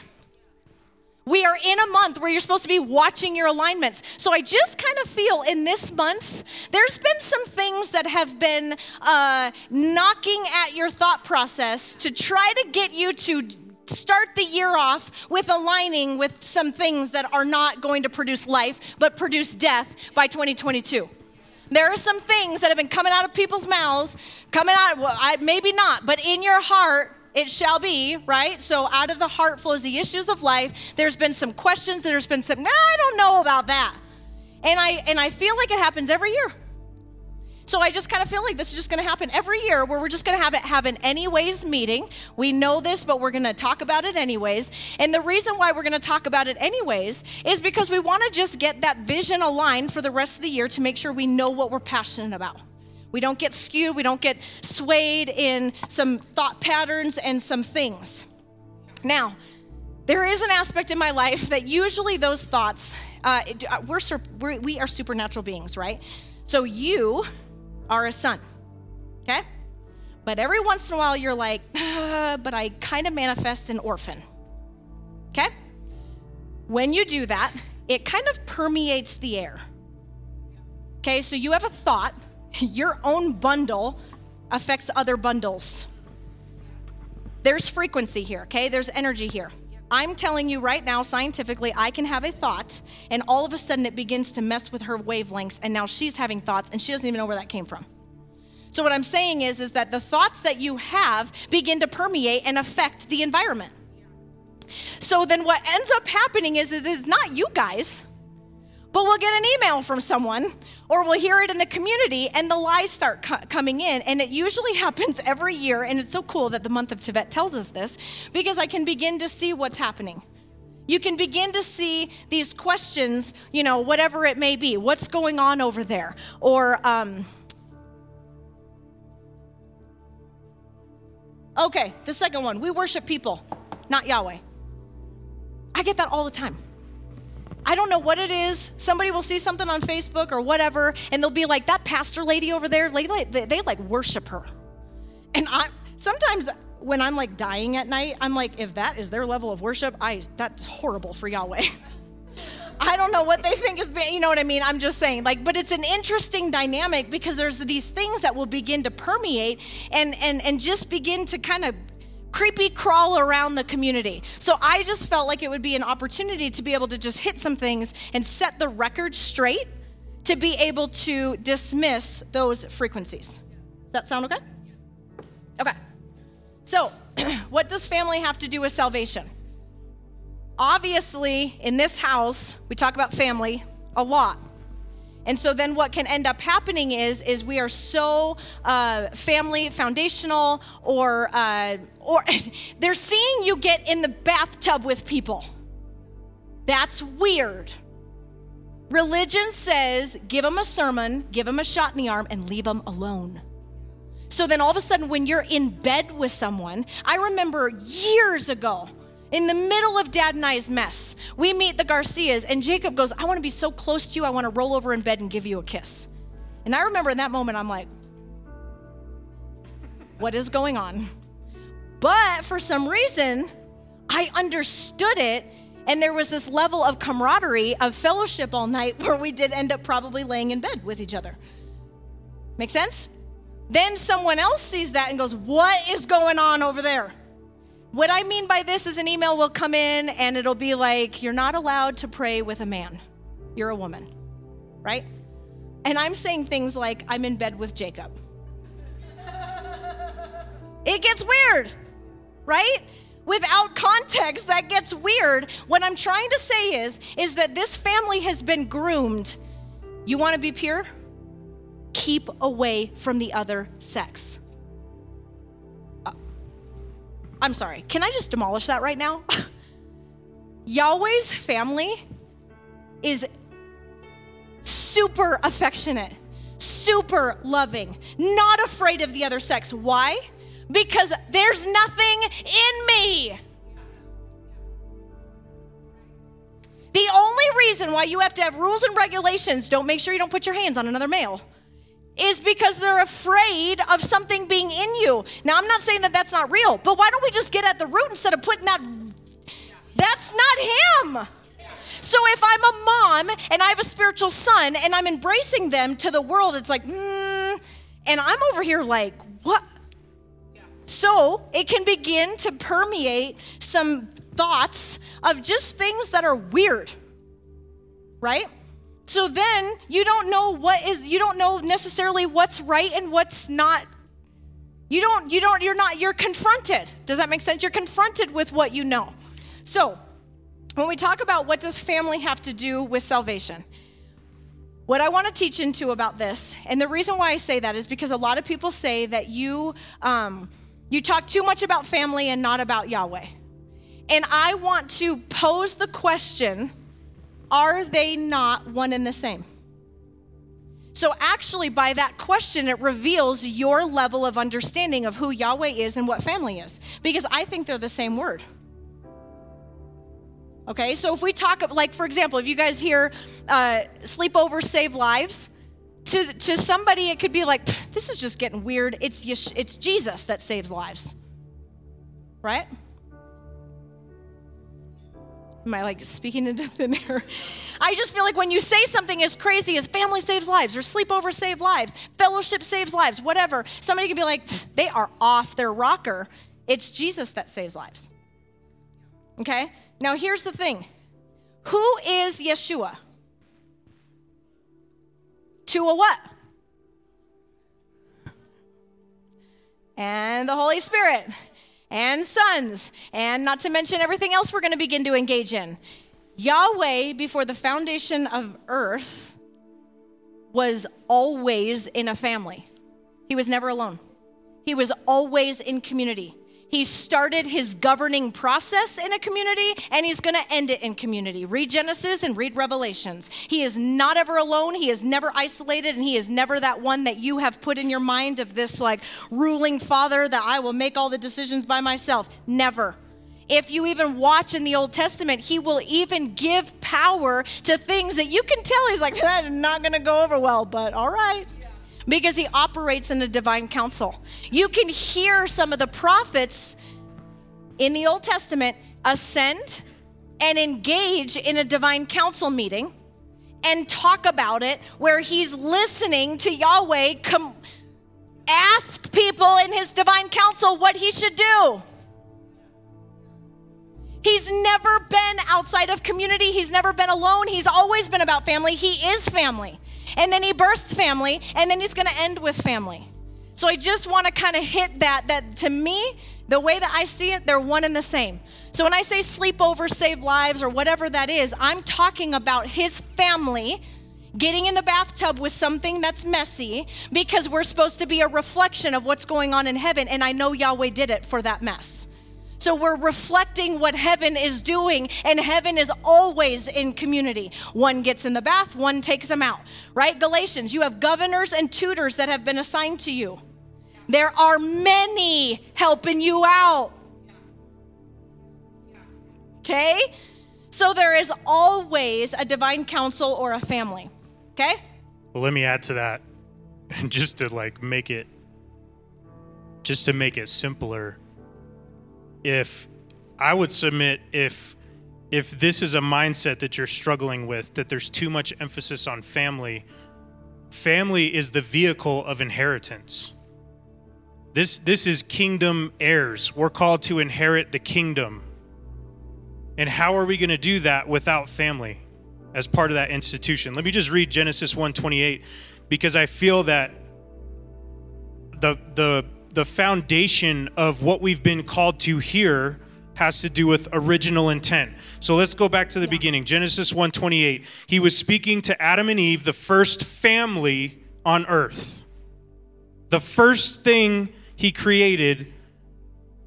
We are in a month where you're supposed to be watching your alignments. So I just kind of feel in this month, there's been some things that have been uh, knocking at your thought process to try to get you to start the year off with aligning with some things that are not going to produce life, but produce death by 2022. There are some things that have been coming out of people's mouths, coming out, well, I, maybe not, but in your heart, it shall be, right? So out of the heart flows the issues of life. There's been some questions, there's been some, nah, I don't know about that. And I and I feel like it happens every year. So I just kind of feel like this is just going to happen every year where we're just going to have it have an anyways meeting. We know this, but we're going to talk about it anyways. And the reason why we're going to talk about it anyways is because we want to just get that vision aligned for the rest of the year to make sure we know what we're passionate about. We don't get skewed, we don't get swayed in some thought patterns and some things. Now, there is an aspect in my life that usually those thoughts, uh, uh we're, we're, we are supernatural beings, right? So you are a son, okay? But every once in a while you're like, uh, but I kind of manifest an orphan, okay? When you do that, it kind of permeates the air. Okay, so you have a thought your own bundle affects other bundles. There's frequency here, okay? There's energy here. I'm telling you right now, scientifically, I can have a thought, and all of a sudden it begins to mess with her wavelengths, and now she's having thoughts, and she doesn't even know where that came from. So what I'm saying is, is that the thoughts that you have begin to permeate and affect the environment. So then what ends up happening is, is, is not you guys but we'll get an email from someone or we'll hear it in the community and the lies start co- coming in. And it usually happens every year. And it's so cool that the month of Tevet tells us this because I can begin to see what's happening. You can begin to see these questions, you know, whatever it may be. What's going on over there? Or, um, okay, the second one we worship people, not Yahweh. I get that all the time. I don't know what it is. Somebody will see something on Facebook or whatever, and they'll be like, that pastor lady over there, they, they, they like worship her. And I sometimes when I'm like dying at night, I'm like, if that is their level of worship, I that's horrible for Yahweh. I don't know what they think is, you know what I mean? I'm just saying, like, but it's an interesting dynamic because there's these things that will begin to permeate and and and just begin to kind of creepy crawl around the community. So I just felt like it would be an opportunity to be able to just hit some things and set the record straight to be able to dismiss those frequencies. Does that sound okay? Okay. So, what does family have to do with salvation? Obviously, in this house, we talk about family a lot. And so then what can end up happening is is we are so uh, family foundational or uh, or they're seeing you get in the bathtub with people. That's weird. Religion says give them a sermon, give them a shot in the arm, and leave them alone. So then all of a sudden, when you're in bed with someone, I remember years ago, In the middle of dad and I's mess, we meet the Garcias, and Jacob goes, I want to be so close to you, I want to roll over in bed and give you a kiss. And I remember in that moment, I'm like, what is going on? But for some reason, I understood it. And there was this level of camaraderie, of fellowship all night where we did end up probably laying in bed with each other. Make sense? Then someone else sees that and goes, What is going on over there? What I mean by this is an email will come in and it'll be like, You're not allowed to pray with a man. You're a woman, right? And I'm saying things like, I'm in bed with Jacob. it gets weird, right? Without context, that gets weird. What I'm trying to say is, is that this family has been groomed. You want to be pure? Keep away from the other sex. I'm sorry. Can I just demolish that right now? Yahweh's family is super affectionate, super loving, not afraid of the other sex. Why? Because there's nothing in me. The only reason why you have to have rules and regulations, don't make sure you don't put your hands on another male, is because they're afraid of something being in you. Now, I'm not saying that that's not real, but why don't we just get at the root instead of putting that? That's not him. So if I'm a mom and I have a spiritual son and I'm embracing them to the world, it's like, mm, and I'm over here like, what? So it can begin to permeate some thoughts of just things that are weird, right? So then you don't know what is, you don't know necessarily what's right and what's not. You don't, you don't, you're not, you're confronted. Does that make sense? You're confronted with what you know. So when we talk about what does family have to do with salvation, what I want to teach into about this, and the reason why I say that is because a lot of people say that you um, you talk too much about family and not about Yahweh. And I want to pose the question: Are they not one and the same? So, actually, by that question, it reveals your level of understanding of who Yahweh is and what family is, because I think they're the same word. Okay, so if we talk, like for example, if you guys hear uh, sleepover save lives, to, to somebody it could be like, this is just getting weird. It's, it's Jesus that saves lives, right? Am I like speaking into thin air? I just feel like when you say something as crazy as family saves lives or sleepover save lives, fellowship saves lives, whatever, somebody can be like, they are off their rocker. It's Jesus that saves lives. Okay? Now, here's the thing who is Yeshua? To a what? And the Holy Spirit, and sons, and not to mention everything else we're going to begin to engage in. Yahweh, before the foundation of earth, was always in a family. He was never alone. He was always in community. He started his governing process in a community and he's going to end it in community. Read Genesis and read Revelations. He is not ever alone. He is never isolated and he is never that one that you have put in your mind of this like ruling father that I will make all the decisions by myself. Never. If you even watch in the Old Testament, he will even give power to things that you can tell he's like, that's not going to go over well, but all right because he operates in a divine council. You can hear some of the prophets in the Old Testament ascend and engage in a divine council meeting and talk about it where he's listening to Yahweh come ask people in his divine council what he should do. He's never been outside of community. He's never been alone. He's always been about family. He is family. And then he births family, and then he's going to end with family. So I just want to kind of hit that, that to me, the way that I see it, they're one and the same. So when I say sleepover, save lives, or whatever that is, I'm talking about his family getting in the bathtub with something that's messy because we're supposed to be a reflection of what's going on in heaven. And I know Yahweh did it for that mess. So we're reflecting what heaven is doing, and heaven is always in community. One gets in the bath, one takes them out, right? Galatians, you have governors and tutors that have been assigned to you. There are many helping you out. okay? So there is always a divine council or a family, okay? Well, let me add to that, just to like make it, just to make it simpler. If I would submit, if if this is a mindset that you're struggling with, that there's too much emphasis on family, family is the vehicle of inheritance. This this is kingdom heirs. We're called to inherit the kingdom. And how are we going to do that without family? as part of that institution. Let me just read Genesis 1:28 because I feel that the the the foundation of what we've been called to here has to do with original intent. So let's go back to the beginning. Genesis 1:28. He was speaking to Adam and Eve, the first family on earth. The first thing he created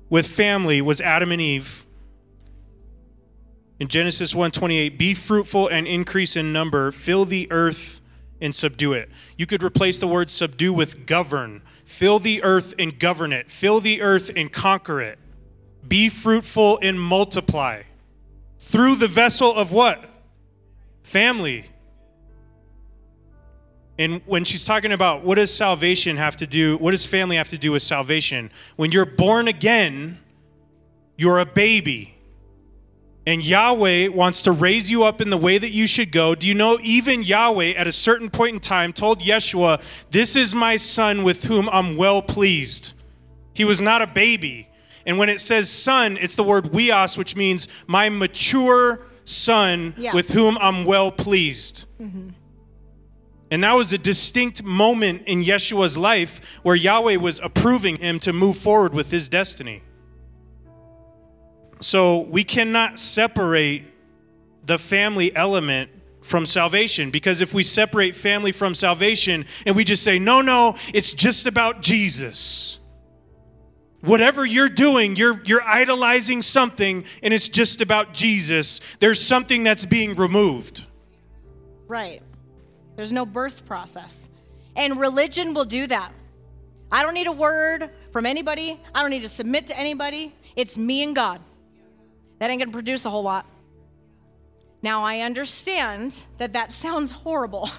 with family was Adam and Eve in Genesis 1:28, "Be fruitful and increase in number, fill the earth and subdue it." You could replace the word subdue with govern. Fill the earth and govern it. Fill the earth and conquer it. Be fruitful and multiply. Through the vessel of what? Family. And when she's talking about what does salvation have to do, what does family have to do with salvation? When you're born again, you're a baby and Yahweh wants to raise you up in the way that you should go. Do you know even Yahweh at a certain point in time told Yeshua, This is my son with whom I'm well pleased? He was not a baby. And when it says son, it's the word huios, which means my mature son Yeah. with whom I'm well pleased. Mm-hmm. And that was a distinct moment in Yeshua's life where Yahweh was approving him to move forward with his destiny. So we cannot separate the family element from salvation because if we separate family from salvation and we just say, no, no, it's just about Jesus. Whatever you're doing, you're, you're idolizing something and it's just about Jesus. There's something that's being removed. Right. There's no birth process. And religion will do that. I don't need a word from anybody. I don't need to submit to anybody. It's me and God. That ain't to produce a whole lot. Now, I understand that that sounds horrible.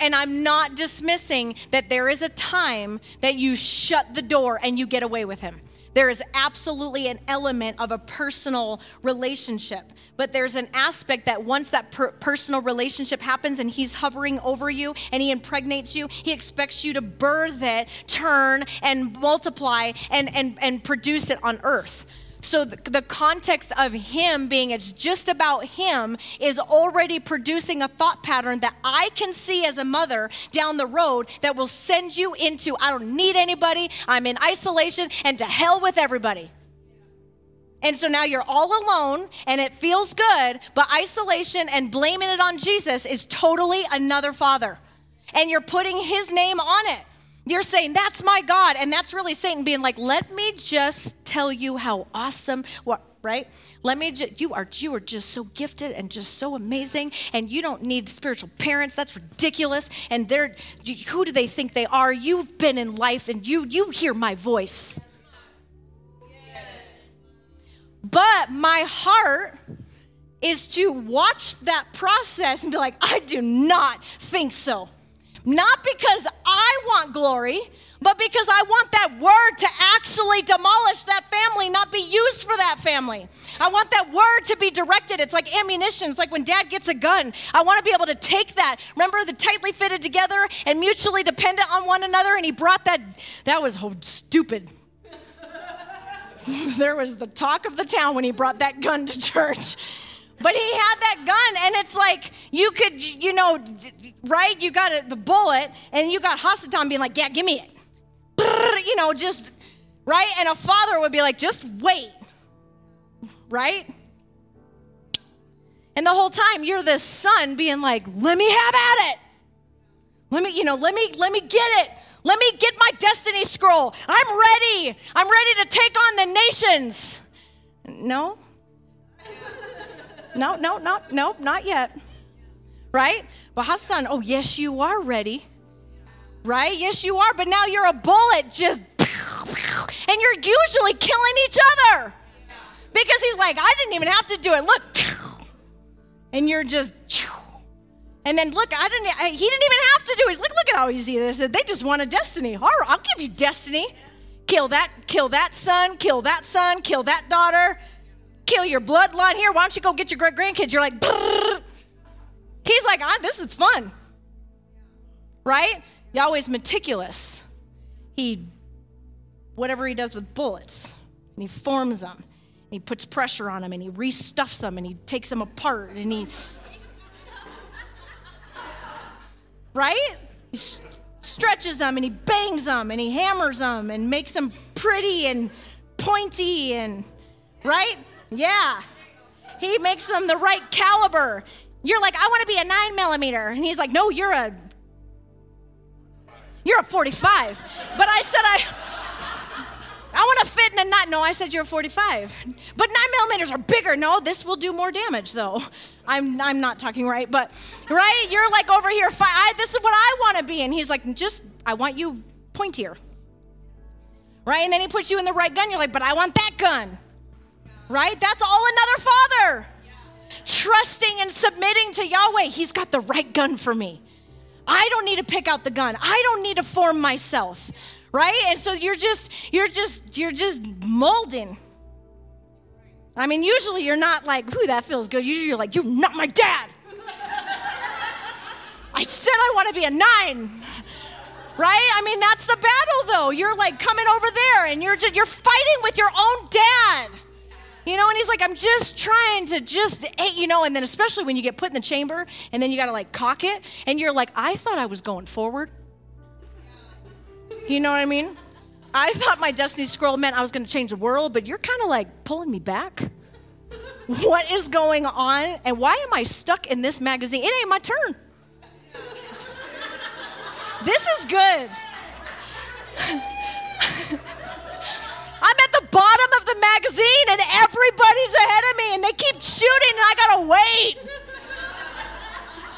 And I'm not dismissing that there is a time that you shut the door and you get away with him. There is absolutely an element of a personal relationship, but there's an aspect that once that per- personal relationship happens and he's hovering over you and he impregnates you, he expects you to birth it, turn, and multiply and, and, and produce it on earth. So the, the context of him being it's just about him is already producing a thought pattern that I can see as a mother down the road that will send you into I don't need anybody, I'm in isolation, and to hell with everybody. And so now you're all alone and it feels good, but isolation and blaming it on Jesus is totally another father. And you're putting his name on it. You're saying, that's my God. And that's really Satan being like, let me just tell you how awesome, what, right? Let me just, you are, you are just so gifted and just so amazing. And you don't need spiritual parents. That's ridiculous. And they're, who do they think they are? You've been in life and you, you hear my voice. But my heart is to watch that process and be like, I do not think so. Not because I want glory, but because I want that word to actually demolish that family, not be used for that family. I want that word to be directed. It's like ammunition. It's like when dad gets a gun. I want to be able to take that. Remember the tightly fitted together and mutually dependent on one another? And he brought that. That was stupid. there was the talk of the town when he brought that gun to church. But he had that gun, and it's like you could, you know, right? You got a, the bullet, and you got Hasatan being like, "Yeah, give me it," you know, just right. And a father would be like, "Just wait," right? And the whole time you're this son being like, "Let me have at it. Let me, you know, let me, let me get it." Let me get my destiny scroll. I'm ready. I'm ready to take on the nations. No, no, no, no, no, not yet. Right? But Hasatan, oh, yes, you are ready. Right? Yes, you are. But now you're a bullet just, and you're usually killing each other. because he's like, I didn't even have to do it. Look, and you're just, and then look, I didn't. I, he didn't even have to do it. Look, look at how easy this is. They just want a destiny. All right, I'll give you destiny. Kill that, kill that son, kill that son, kill that daughter, kill your bloodline here. Why don't you go get your great grandkids? You're like, Brrr. he's like, ah, this is fun, right? Yahweh's meticulous. He, whatever he does with bullets, and he forms them, and he puts pressure on them, and he restuffs them, and he takes them apart, and he, right? He stretches them, and he bangs them, and he hammers them, and makes them pretty and pointy, and right? Yeah. He makes them the right caliber. You're like, I want to be a nine millimeter, and he's like, No, you're a you're a 45. But I said I I want to fit in a nine. No, I said you're a 45. But nine millimeters are bigger. No, this will do more damage though. I'm I'm not talking right, but right? You're like over here. I, this is what I want to be, and he's like, just I want you pointier. Right? And then he puts you in the right gun. You're like, but I want that gun. Right? That's all another father. Trusting and submitting to Yahweh. He's got the right gun for me. I don't need to pick out the gun. I don't need to form myself. Right? And so you're just you're just you're just molding. I mean, usually you're not like, ooh, that feels good. Usually you're like, you're not my dad. I said I want to be a nine. Right? I mean, that's the battle though. You're like coming over there and you're just, you're fighting with your own dad. You know, and he's like, I'm just trying to just, eh, you know, and then especially when you get put in the chamber and then you got to like cock it and you're like, I thought I was going forward. You know what I mean? I thought my destiny scroll meant I was going to change the world, but you're kind of like pulling me back. What is going on? And why am I stuck in this magazine? It ain't my turn. This is good. I'm at the bottom of the magazine and everybody's ahead of me and they keep shooting and I gotta wait.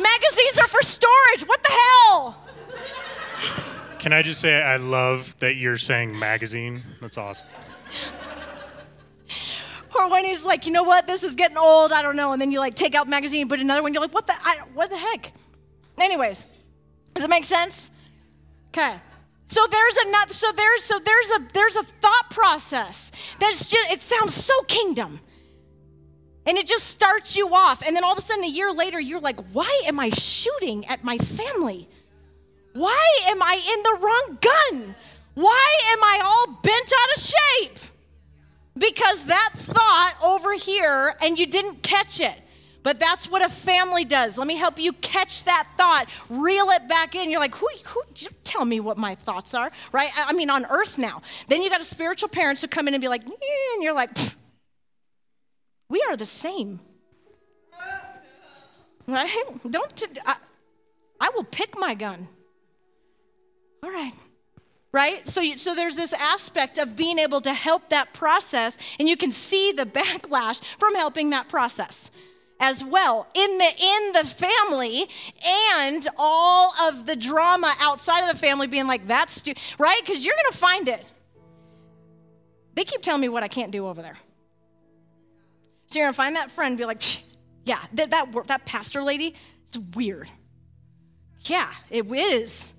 Magazines are for storage. What the hell? Can I just say I love that you're saying magazine? That's awesome. Or when he's like, you know what, this is getting old, I don't know, and then you like take out magazine and put another one, you're like, what the, I, what the heck? Anyways, does it make sense? Okay. So there's another, so there's, so there's a, there's a thought process that's just, it sounds so kingdom. And it just starts you off. And then all of a sudden, a year later, you're like, why am I shooting at my family? Why am I in the wrong gun? Why am I all bent out of shape? Because that thought over here and you didn't catch it. But that's what a family does. Let me help you catch that thought, reel it back in. You're like, who, who, tell me what my thoughts are, right? I I mean, on earth now. Then you got a spiritual parents who come in and be like, "Eh," and you're like, "Pfft, we are the same. Right? Don't, t- I, I will pick my gun. All right. Right? So, you, so there's this aspect of being able to help that process, and you can see the backlash from helping that process as well in the in the family and all of the drama outside of the family being like that's stu-, right? Because you're gonna find it. They keep telling me what i can't do over there. So you're gonna find that friend be like yeah that, that that pastor lady it's weird. Yeah it is.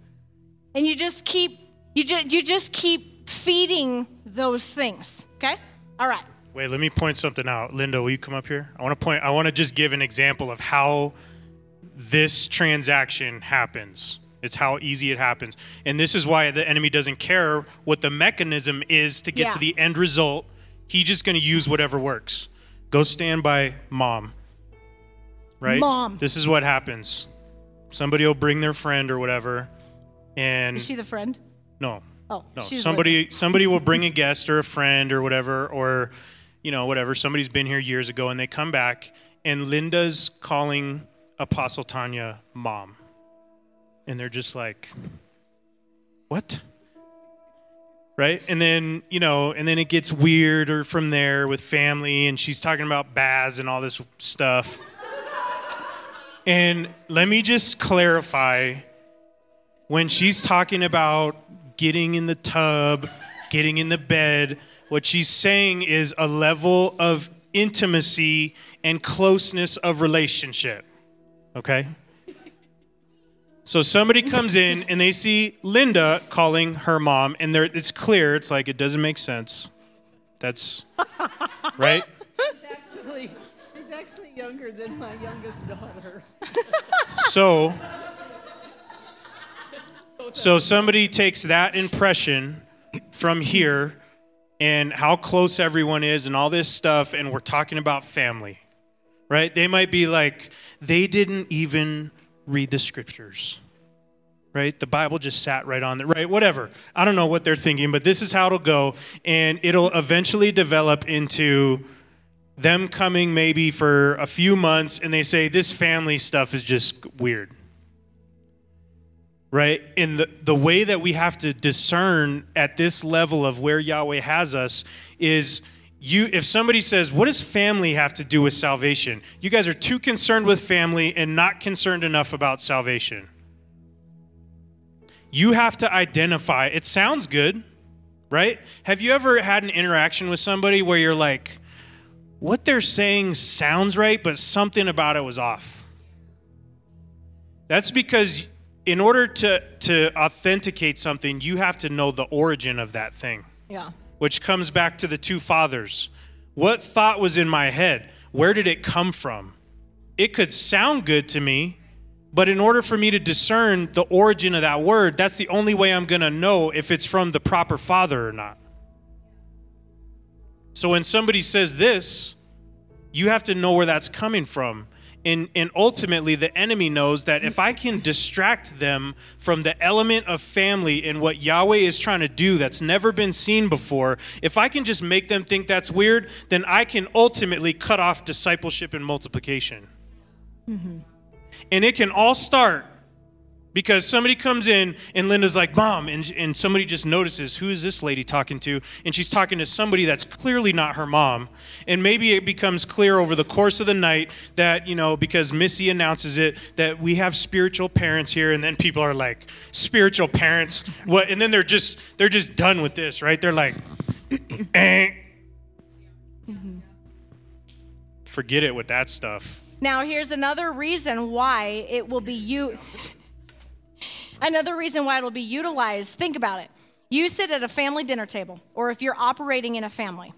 And you just keep you just you just keep feeding those things okay? All right Wait, let me point something out. Linda, will you come up here? I want to point I want to just give an example of how this transaction happens. It's how easy it happens. And this is why the enemy doesn't care what the mechanism is to get Yeah. to the end result. He's just going to use whatever works. Go stand by mom. Right? Mom. This is what happens. Somebody will bring their friend or whatever and is she the friend no. oh No, she's somebody somebody will bring a guest or a friend or whatever, or you know whatever. Somebody's been here years ago and they come back, and Linda's calling Apostle Tanya mom, and they're just like, "What?" Right, and then you know, and then it gets weirder from there with family, and she's talking about Baz and all this stuff. And let me just clarify when she's talking about getting in the tub, getting in the bed, What she's saying is a level of intimacy and closeness of relationship. Okay? So somebody comes in and they see Linda calling her mom, and it's clear. It's like it doesn't make sense. That's right. He's Actually, he's actually younger than my youngest daughter. So, so somebody takes that impression from here and how close everyone is and all this stuff, and we're talking about family, right? They might be like, they didn't even read the scriptures, right? The Bible just sat right on there, right? Whatever. I don't know what they're thinking, but this is how it'll go, and it'll eventually develop into them coming maybe for a few months, and they say, this family stuff is just weird right? And the, the way that we have to discern at this level of where Yahweh has us is you if somebody says, What does family have to do with salvation? You guys are too concerned with family and not concerned enough about salvation. You have to identify. It sounds good, right? Have you ever had an interaction with somebody where you're like, what they're saying sounds right, but something about it was off? That's because in order to, to authenticate something, you have to know the origin of that thing, Yeah. which comes back to the two fathers. What thought was in my head? Where did it come from? It could sound good to me, but in order for me to discern the origin of that word, that's the only way I'm going to know if it's from the proper father or not. So when somebody says this, you have to know where that's coming from. And, and ultimately, the enemy knows that if I can distract them from the element of family and what Yahweh is trying to do that's never been seen before, if I can just make them think that's weird, then I can ultimately cut off discipleship and multiplication. Mm-hmm. And it can all start because somebody comes in and Linda's like, Mom, and, and somebody just notices, Who is this lady talking to? And she's talking to somebody that's clearly not her mom. And maybe it becomes clear over the course of the night that, you know, because Missy announces it, that we have spiritual parents here. And then people are like, Spiritual parents? What? And then they're just, they're just done with this, right? They're like, eh. Forget it with that stuff. Now, here's another reason why it will be you. Another reason why it'll be utilized. Think about it. You sit at a family dinner table, or if you're operating in a family,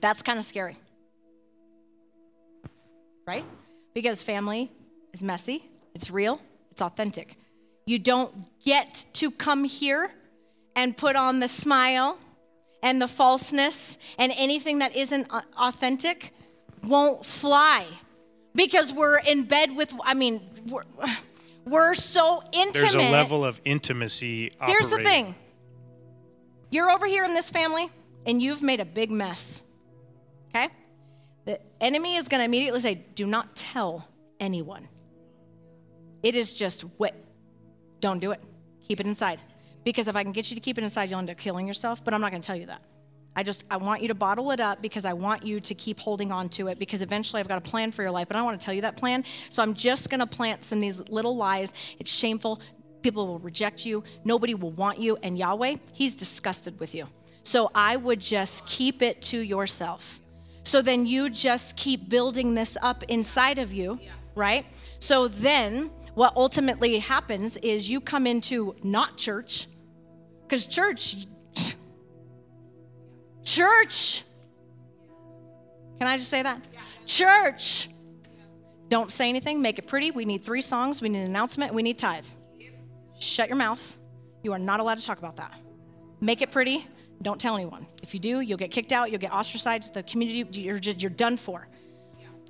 that's kind of scary. Right? Because family is messy, it's real, it's authentic. You don't get to come here and put on the smile and the falseness and anything that isn't authentic won't fly because we're in bed with i mean we're, so intimate There's a level of intimacy. here's the thing. You're over here in this family and you've made a big mess okay? The enemy is going to immediately say do not tell anyone. It is just what don't do it. Keep it inside. Because if i can get you to keep it inside you'll end up killing yourself but i'm not going to tell you that I just I want you to bottle it up because I want you to keep holding on to it because eventually I've got a plan for your life, but I don't want to tell you that plan. So I'm just going to plant some of these little lies. It's shameful. People will reject you. Nobody will want you and Yahweh, he's disgusted with you. So I would just keep it to yourself. So then you just keep building this up inside of you, right? So then what ultimately happens is you come into not church because church Church. Can I just say that? Church. Don't say anything. Make it pretty. We need three songs. We need an announcement. We need tithe. Shut your mouth. You are not allowed to talk about that. Make it pretty. Don't tell anyone. If you do, you'll get kicked out. You'll get ostracized. The community, you're just you're done for.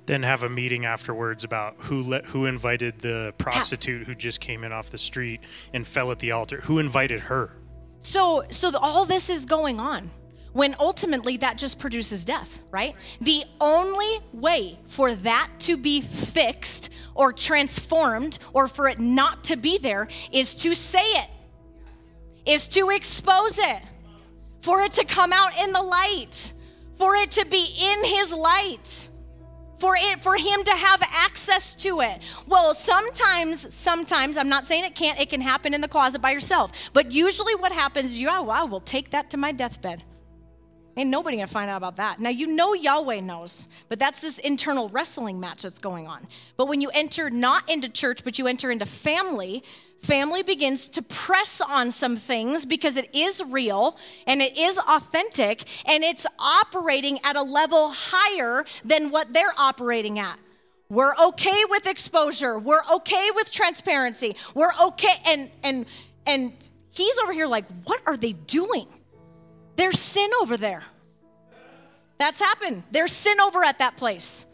Then have a meeting afterwards about who let who invited the prostitute who just came in off the street and fell at the altar. Who invited her? So, so the, all this is going on when ultimately that just produces death, right? The only way for that to be fixed or transformed or for it not to be there is to say it, is to expose it, for it to come out in the light, for it to be in His light for it for him to have access to it well sometimes sometimes i'm not saying it can't it can happen in the closet by yourself but usually what happens is you oh, i will take that to my deathbed Ain't nobody gonna find out about that. Now, you know Yahweh knows, but that's this internal wrestling match that's going on. But when you enter not into church, but you enter into family, family begins to press on some things because it is real and it is authentic and it's operating at a level higher than what they're operating at. We're okay with exposure. We're okay with transparency. We're okay and and and he's over here like, "What are they doing?" There's sin over there. That's happened. There's sin over at that place.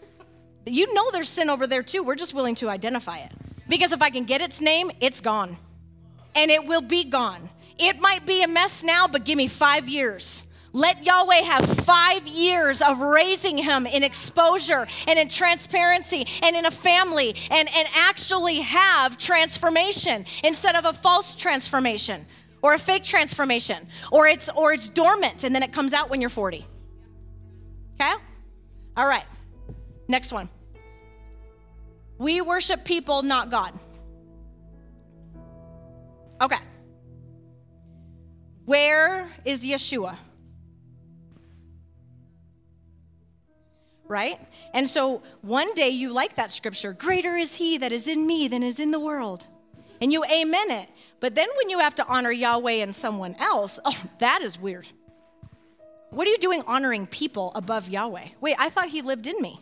You know there's sin over there too. We're just willing to identify it. Because if I can get its name, it's gone. And it will be gone. It might be a mess now, but give me five years. Let Yahweh have five years of raising him in exposure and in transparency and in a family and, and actually have transformation instead of a false transformation or a fake transformation or it's or it's dormant and then it comes out when you're 40 okay? All right. Next one. We worship people not god. Okay. Where is yeshua? Right? And so one day you like that scripture. Greater is he that is in me than is in the world. And you amen it. But then when you have to honor Yahweh and someone else, oh, that is weird. What are you doing honoring people above Yahweh? Wait, I thought he lived in me.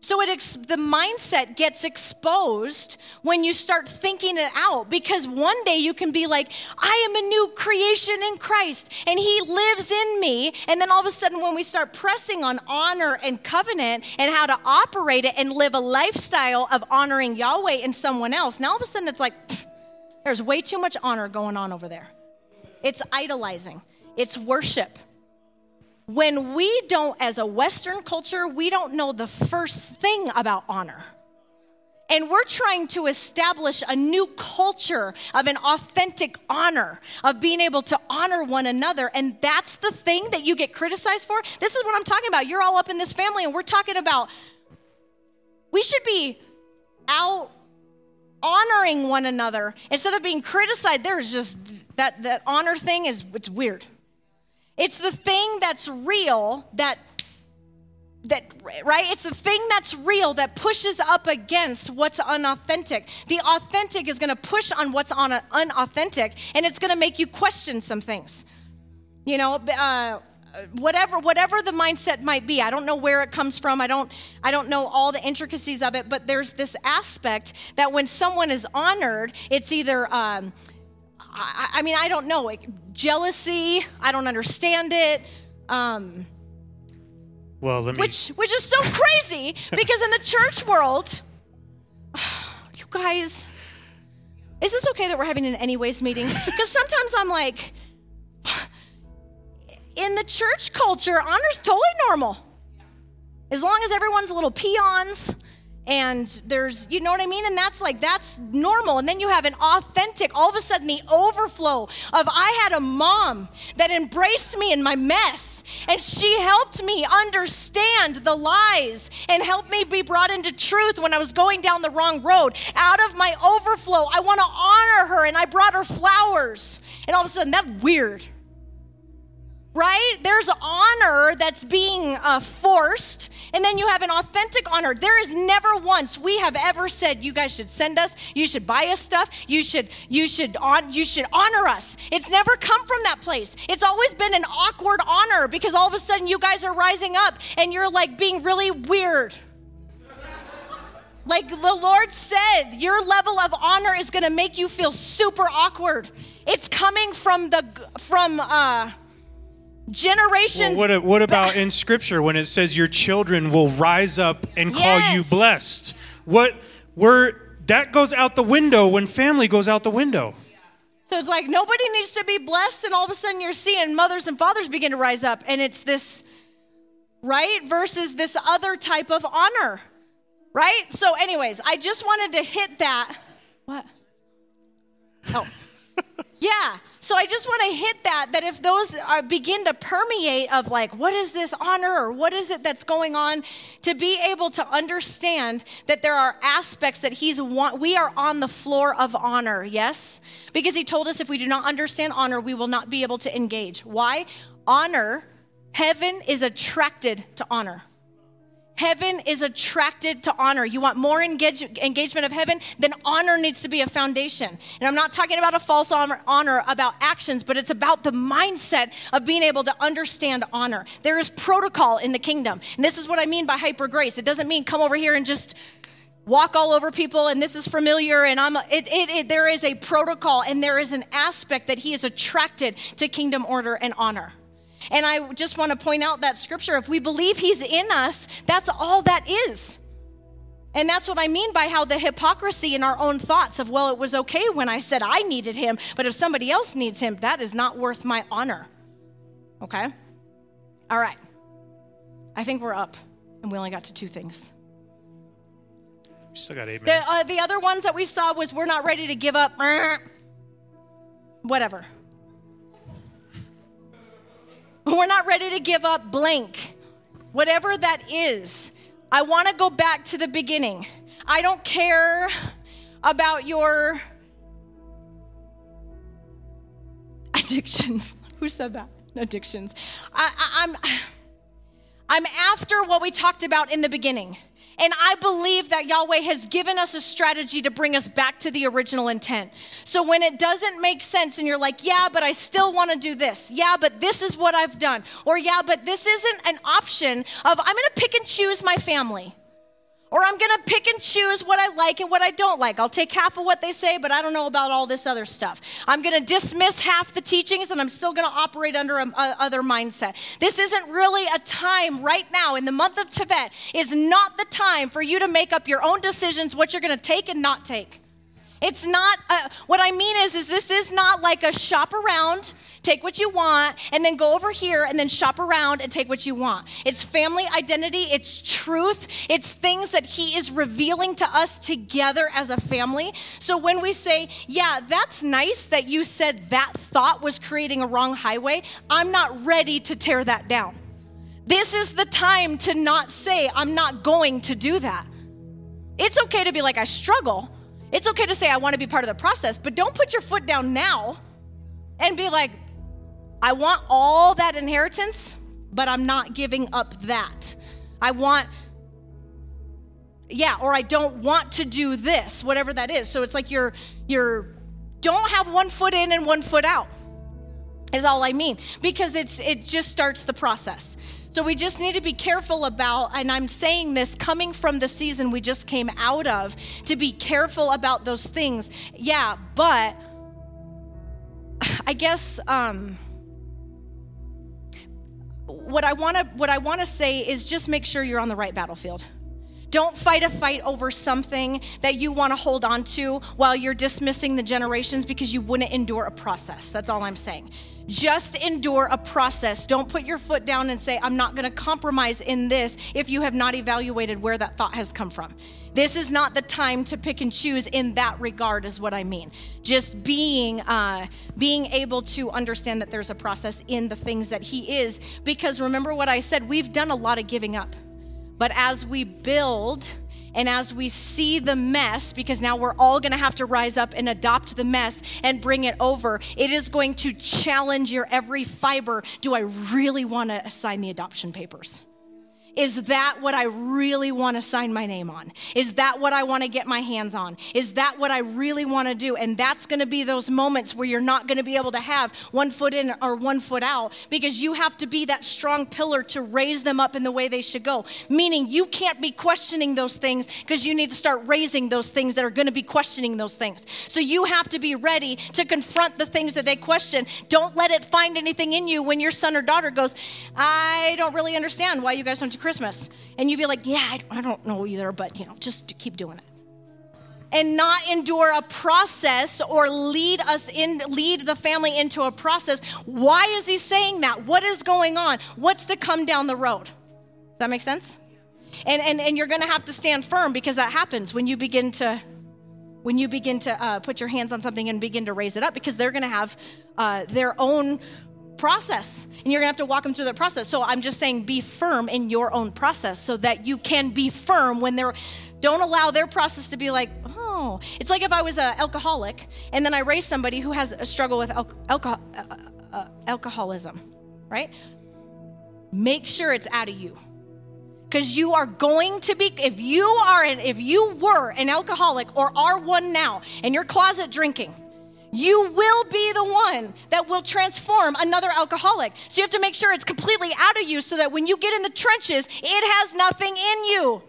So it ex- the mindset gets exposed when you start thinking it out because one day you can be like, I am a new creation in Christ and he lives in me. And then all of a sudden, when we start pressing on honor and covenant and how to operate it and live a lifestyle of honoring Yahweh and someone else, now all of a sudden it's like, there's way too much honor going on over there. It's idolizing, it's worship when we don't, as a Western culture, we don't know the first thing about honor. And we're trying to establish a new culture of an authentic honor, of being able to honor one another. And that's the thing that you get criticized for. This is what I'm talking about. You're all up in this family, and we're talking about we should be out honoring one another instead of being criticized. There's just that, that honor thing is it's weird. It's the thing that's real that that right it's the thing that's real that pushes up against what's unauthentic the authentic is going to push on what's on unauthentic and it's going to make you question some things you know uh, whatever whatever the mindset might be i don't know where it comes from i don't i don't know all the intricacies of it but there's this aspect that when someone is honored it's either um, I, I, mean i don't know like jealousy. I don't understand it. Um, well, let me. Which, which is so crazy because in the church world, you guys, is this okay that we're having an anyways meeting? Because sometimes I'm like, in the church culture, honor's totally normal. As long as everyone's little peons and there's you know what i mean? And that's like that's normal. And then you have an authentic all of a sudden the overflow of i had a mom that embraced me in my mess and she helped me understand the lies and helped me be brought into truth when i was going down the wrong road. Out of my overflow i want to honor her and i brought her flowers. And all of a sudden that's weird right? There's honor that's being uh, forced, and then you have an authentic honor. There is never once we have ever said, "You guys should send us. You should buy us stuff. You should, you should on, you should honor us." It's never come from that place. It's always been an awkward honor because all of a sudden you guys are rising up and you're like being really weird. Like the Lord said, your level of honor is going to make you feel super awkward. It's coming from the from uh generations. Well, what, what about in Scripture when it says your children will rise up and call yes. you blessed? What where that goes out the window when family goes out the window. So it's like nobody needs to be blessed, and all of a sudden you're seeing mothers and fathers begin to rise up, and it's this right versus this other type of honor, right? So, anyways, I just wanted to hit that. What? Oh. Yeah. So I just want to hit that that if those are, begin to permeate of like what is this honor or what is it that's going on to be able to understand that there are aspects that he's want we are on the floor of honor. Yes? Because he told us if we do not understand honor we will not be able to engage. Why? Honor Heaven is attracted to honor. Heaven is attracted to honor. You want more engage, engagement of heaven? Then honor needs to be a foundation. And I'm not talking about a false honor, honor, about actions, but it's about the mindset of being able to understand honor. There is protocol in the kingdom. And this is what I mean by hyper grace. It doesn't mean come over here and just walk all over people and this is familiar and i'm it, it, it, there is a protocol and there is an aspect that he is attracted to kingdom order and honor and I just want to point out that scripture if we believe he's in us, that's all that is. And that's what I mean by how the hypocrisy in our own thoughts of, well, it was okay when I said I needed him, but if somebody else needs him, that is not worth my honor. Okay? All right. I think we're up, and we only got to two things. We still got eight The, uh, the other ones that we saw was we're not ready to give up. Whatever. We're not ready to give up blank. Whatever that is, I want to go back to the beginning. I don't care about your addictions. Who said that? Addictions. I, I, I'm, I'm after what we talked about in the beginning. And I believe that Yahweh has given us a strategy to bring us back to the original intent. So when it doesn't make sense and you're like, yeah, but I still want to do this. Yeah, but this is what I've done. Or yeah, but this isn't an option of I'm going to pick and choose my family. Or I'm going to pick and choose what I like and what I don't like. I'll take half of what they say, but I don't know about all this other stuff. I'm going to dismiss half the teachings and I'm still going to operate under a, a, other mindset. This isn't really a time right now in the month of Tevet is not the time for you to make up your own decisions what you're going to take and not take. It's not a, what I mean is is this is not like a shop around, take what you want and then go over here and then shop around and take what you want. It's family identity, it's truth, it's things that he is revealing to us together as a family. So when we say, "Yeah, that's nice that you said that thought was creating a wrong highway," I'm not ready to tear that down. This is the time to not say, I'm not going to do that. It's okay to be like, I struggle. It's okay to say, I want to be part of the process, but don't put your foot down now and be like, I want all that inheritance, but I'm not giving up that. I want, yeah, or I don't want to do this, whatever that is. So it's like you're, you're, don't have one foot in and one foot out, is all I mean, because it's, it just starts the process. So we just need to be careful about, and I'm saying this coming from the season we just came out of, to be careful about those things. Yeah, but I guess um, what I want to what I want to say is just make sure you're on the right battlefield. Don't fight a fight over something that you want to hold on to while you're dismissing the generations because you wouldn't endure a process. That's all I'm saying. Just endure a process. Don't put your foot down and say, I'm not going to compromise in this if you have not evaluated where that thought has come from. This is not the time to pick and choose in that regard, is what I mean. Just being, uh, being able to understand that there's a process in the things that He is. Because remember what I said, we've done a lot of giving up. But as we build, and as we see the mess, because now we're all going to have to rise up and adopt the mess and bring it over, it is going to challenge your every fiber. Do I really want to sign the adoption papers? Is that what I really want to sign my name on? Is that what I want to get my hands on? Is that what I really want to do? And that's going to be those moments where you're not going to be able to have one foot in or one foot out because you have to be that strong pillar to raise them up in the way they should go. Meaning you can't be questioning those things because you need to start raising those things that are going to be questioning those things. So you have to be ready to confront the things that they question. Don't let it find anything in you when your son or daughter goes, I don't really understand why you guys don't do Christmas. And you'd be like, yeah, I, I don't know either, but you know, just keep doing it. And not endure a process or lead us in, lead the family into a process. Why is he saying that? What is going on? What's to come down the road? Does that make sense? And, and, and you're going to have to stand firm because that happens when you begin to when you begin to uh, put your hands on something and begin to raise it up because they're going to have uh, their own process and you're gonna have to walk them through that process. So i'm just saying be firm in your own process so that you can be firm when they're don't allow their process to be like oh. It's like if i was an alcoholic and then i raise somebody who has a struggle with al- alcohol, uh, uh, alcoholism right? Make sure it's out of you. Because you are going to be, if you are, an, if you were an alcoholic or are one now, and you're closet drinking, you will be the one that will transform another alcoholic. So you have to make sure it's completely out of you so that when you get in the trenches, it has nothing in you.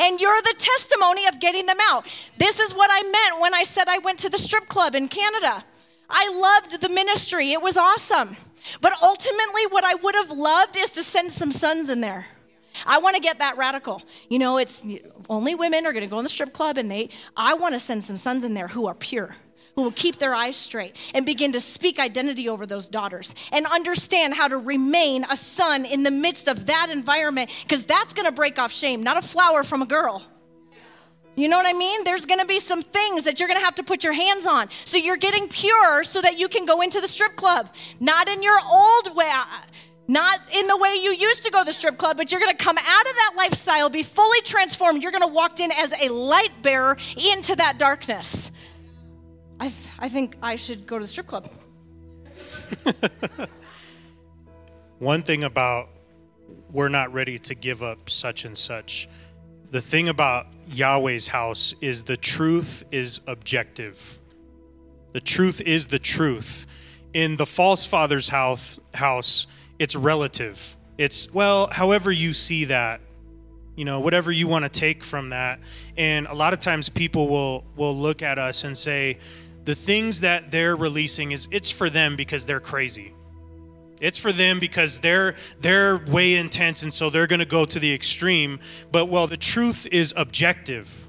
And you're the testimony of getting them out. This is what I meant when I said I went to the strip club in Canada. I loved the ministry, it was awesome. But ultimately, what I would have loved is to send some sons in there. I want to get that radical. You know, it's only women are going to go in the strip club, and they, I want to send some sons in there who are pure who will keep their eyes straight and begin to speak identity over those daughters and understand how to remain a son in the midst of that environment because that's going to break off shame, not a flower from a girl. You know what I mean? There's going to be some things that you're going to have to put your hands on. So you're getting pure so that you can go into the strip club, not in your old way. Uh, not in the way you used to go to the strip club, but you're gonna come out of that lifestyle, be fully transformed. You're gonna walk in as a light bearer into that darkness. I, th- I think I should go to the strip club. One thing about we're not ready to give up such and such. The thing about Yahweh's house is the truth is objective. The truth is the truth. In the false father's house, house it's relative. It's, well, however you see that, you know, whatever you want to take from that. And a lot of times people will, will look at us and say, the things that they're releasing is it's for them because they're crazy. It's for them because they're they're way intense and so they're going to go to the extreme. But well, the truth is objective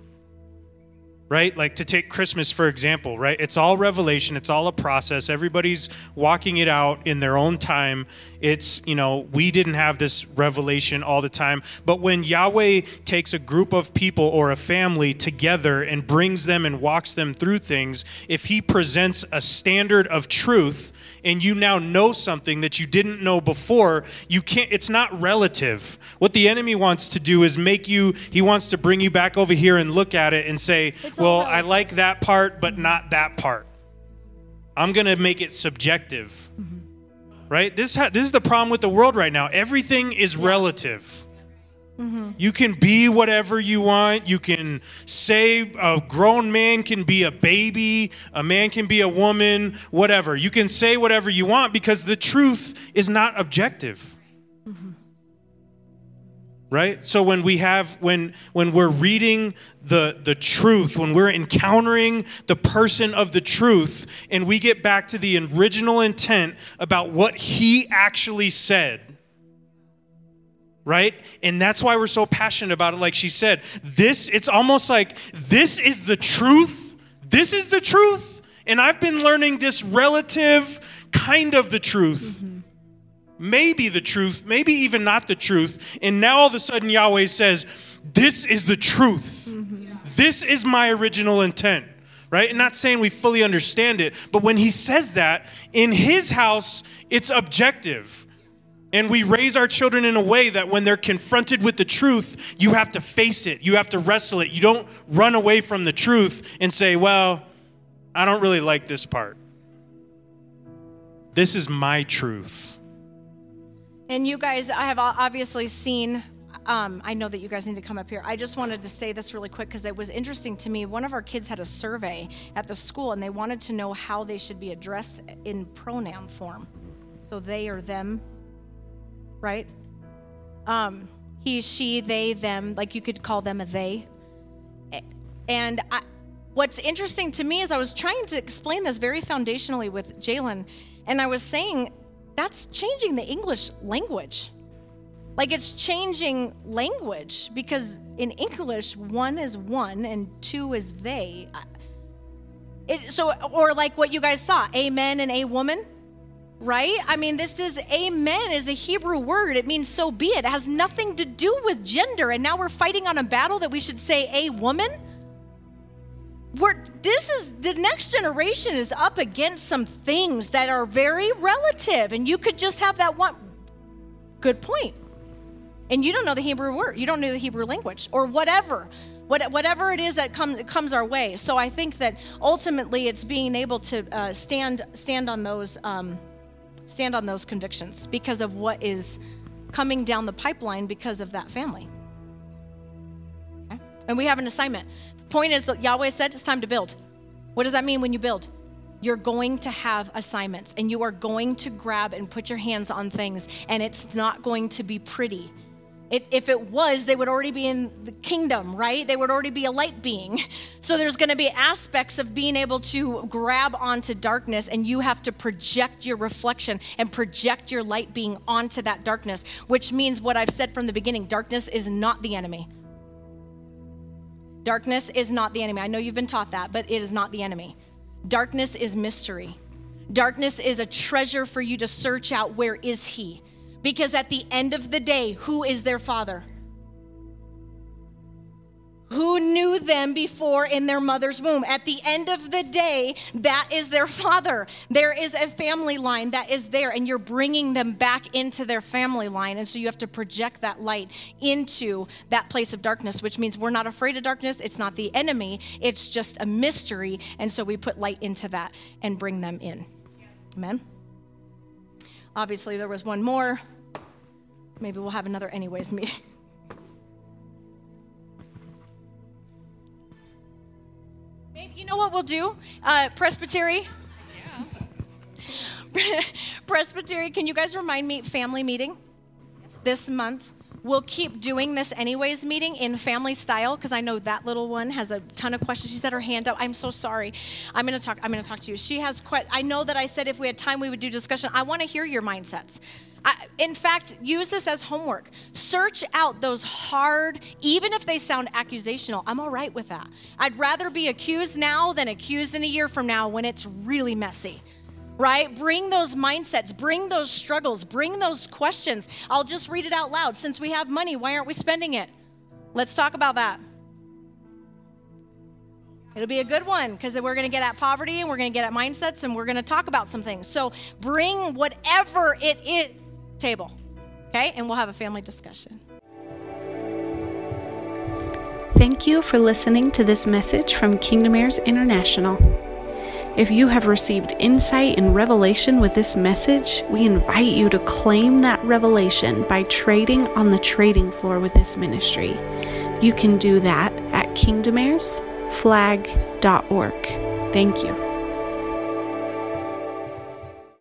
right? Like to take Christmas, for example, right? It's all revelation, it's all a process. Everybody's walking it out in their own time. It's, you know, we didn't have this revelation all the time. But when Yahweh takes a group of people or a family together and brings them and walks them through things, if He presents a standard of truth and you now know something that you didn't know before, you can't, it's not relative. What the enemy wants to do is make you, he wants to bring you back over here and look at it and say, well, I like that part, but not that part. I'm going to make it subjective. Mm-hmm. Right? This, ha- this is the problem with the world right now. Everything is relative. Mm-hmm. You can be whatever you want. You can say a grown man can be a baby, a man can be a woman, whatever. You can say whatever you want because the truth is not objective right? So when we have when when we're reading the the truth when we're encountering the person of the truth and we get back to the original intent about what he actually said right? And that's why we're so passionate about it. Like she said this it's almost like this is the truth. This is the truth. And i've been learning this relative kind of the truth. Mm-hmm maybe the truth, maybe even not the truth. And now all of a sudden Yahweh says, This is the truth. Mm-hmm. This is my original intent. Right? And not saying we fully understand it, but when he says that, in his house, it's objective. And we raise our children in a way that when they're confronted with the truth, you have to face it. You have to wrestle it. You don't run away from the truth and say, well, I don't really like this part. This is my truth. And you guys, I have obviously seen. Um, I know that you guys need to come up here. I just wanted to say this really quick because it was interesting to me. One of our kids had a survey at the school and they wanted to know how they should be addressed in pronoun form. So they or them, right? Um, he, she, they, them, like you could call them a they. And I, what's interesting to me is I was trying to explain this very foundationally with Jalen, and I was saying that's changing the English language. Like it's changing language because in English, one is one and two is they. It, so, or like what you guys saw, amen and a woman, right? I mean, this is amen is a Hebrew word. It means so be it. It has nothing to do with gender. And now we're fighting on a battle that we should say a woman we're, this is the next generation is up against some things that are very relative and you could just have that one good point and you don't know the hebrew word you don't know the hebrew language or whatever what, whatever it is that come, comes our way so i think that ultimately it's being able to uh, stand stand on those um, stand on those convictions because of what is coming down the pipeline because of that family. Okay? And we have an assignment. Point is that Yahweh said it's time to build. What does that mean when you build? You're going to have assignments and you are going to grab and put your hands on things, and it's not going to be pretty. It, if it was, they would already be in the kingdom, right? They would already be a light being. So there's going to be aspects of being able to grab onto darkness, and you have to project your reflection and project your light being onto that darkness, which means what I've said from the beginning darkness is not the enemy. Darkness is not the enemy. I know you've been taught that, but it is not the enemy. Darkness is mystery. Darkness is a treasure for you to search out where is he? Because at the end of the day, who is their father? Who knew them before in their mother's womb? At the end of the day, that is their father. There is a family line that is there, and you're bringing them back into their family line. And so you have to project that light into that place of darkness, which means we're not afraid of darkness. It's not the enemy, it's just a mystery. And so we put light into that and bring them in. Amen. Obviously, there was one more. Maybe we'll have another anyways meeting. Maybe, you know what we'll do? Uh, Presbytery. Yeah. Presbytery, can you guys remind me family meeting this month? We'll keep doing this anyways meeting in family style because I know that little one has a ton of questions. She set her hand up. I'm so sorry. I'm gonna talk. I'm gonna talk to you. She has quite. I know that I said if we had time we would do discussion. I want to hear your mindsets. I, in fact, use this as homework. Search out those hard, even if they sound accusational. I'm all right with that. I'd rather be accused now than accused in a year from now when it's really messy right? Bring those mindsets, bring those struggles, bring those questions. I'll just read it out loud. Since we have money, why aren't we spending it? Let's talk about that. It'll be a good one because we're going to get at poverty and we're going to get at mindsets and we're going to talk about some things. So bring whatever it is table, okay? And we'll have a family discussion. Thank you for listening to this message from Kingdom Heirs International. If you have received insight and revelation with this message, we invite you to claim that revelation by trading on the trading floor with this ministry. You can do that at kingdomheirsflag.org. Thank you.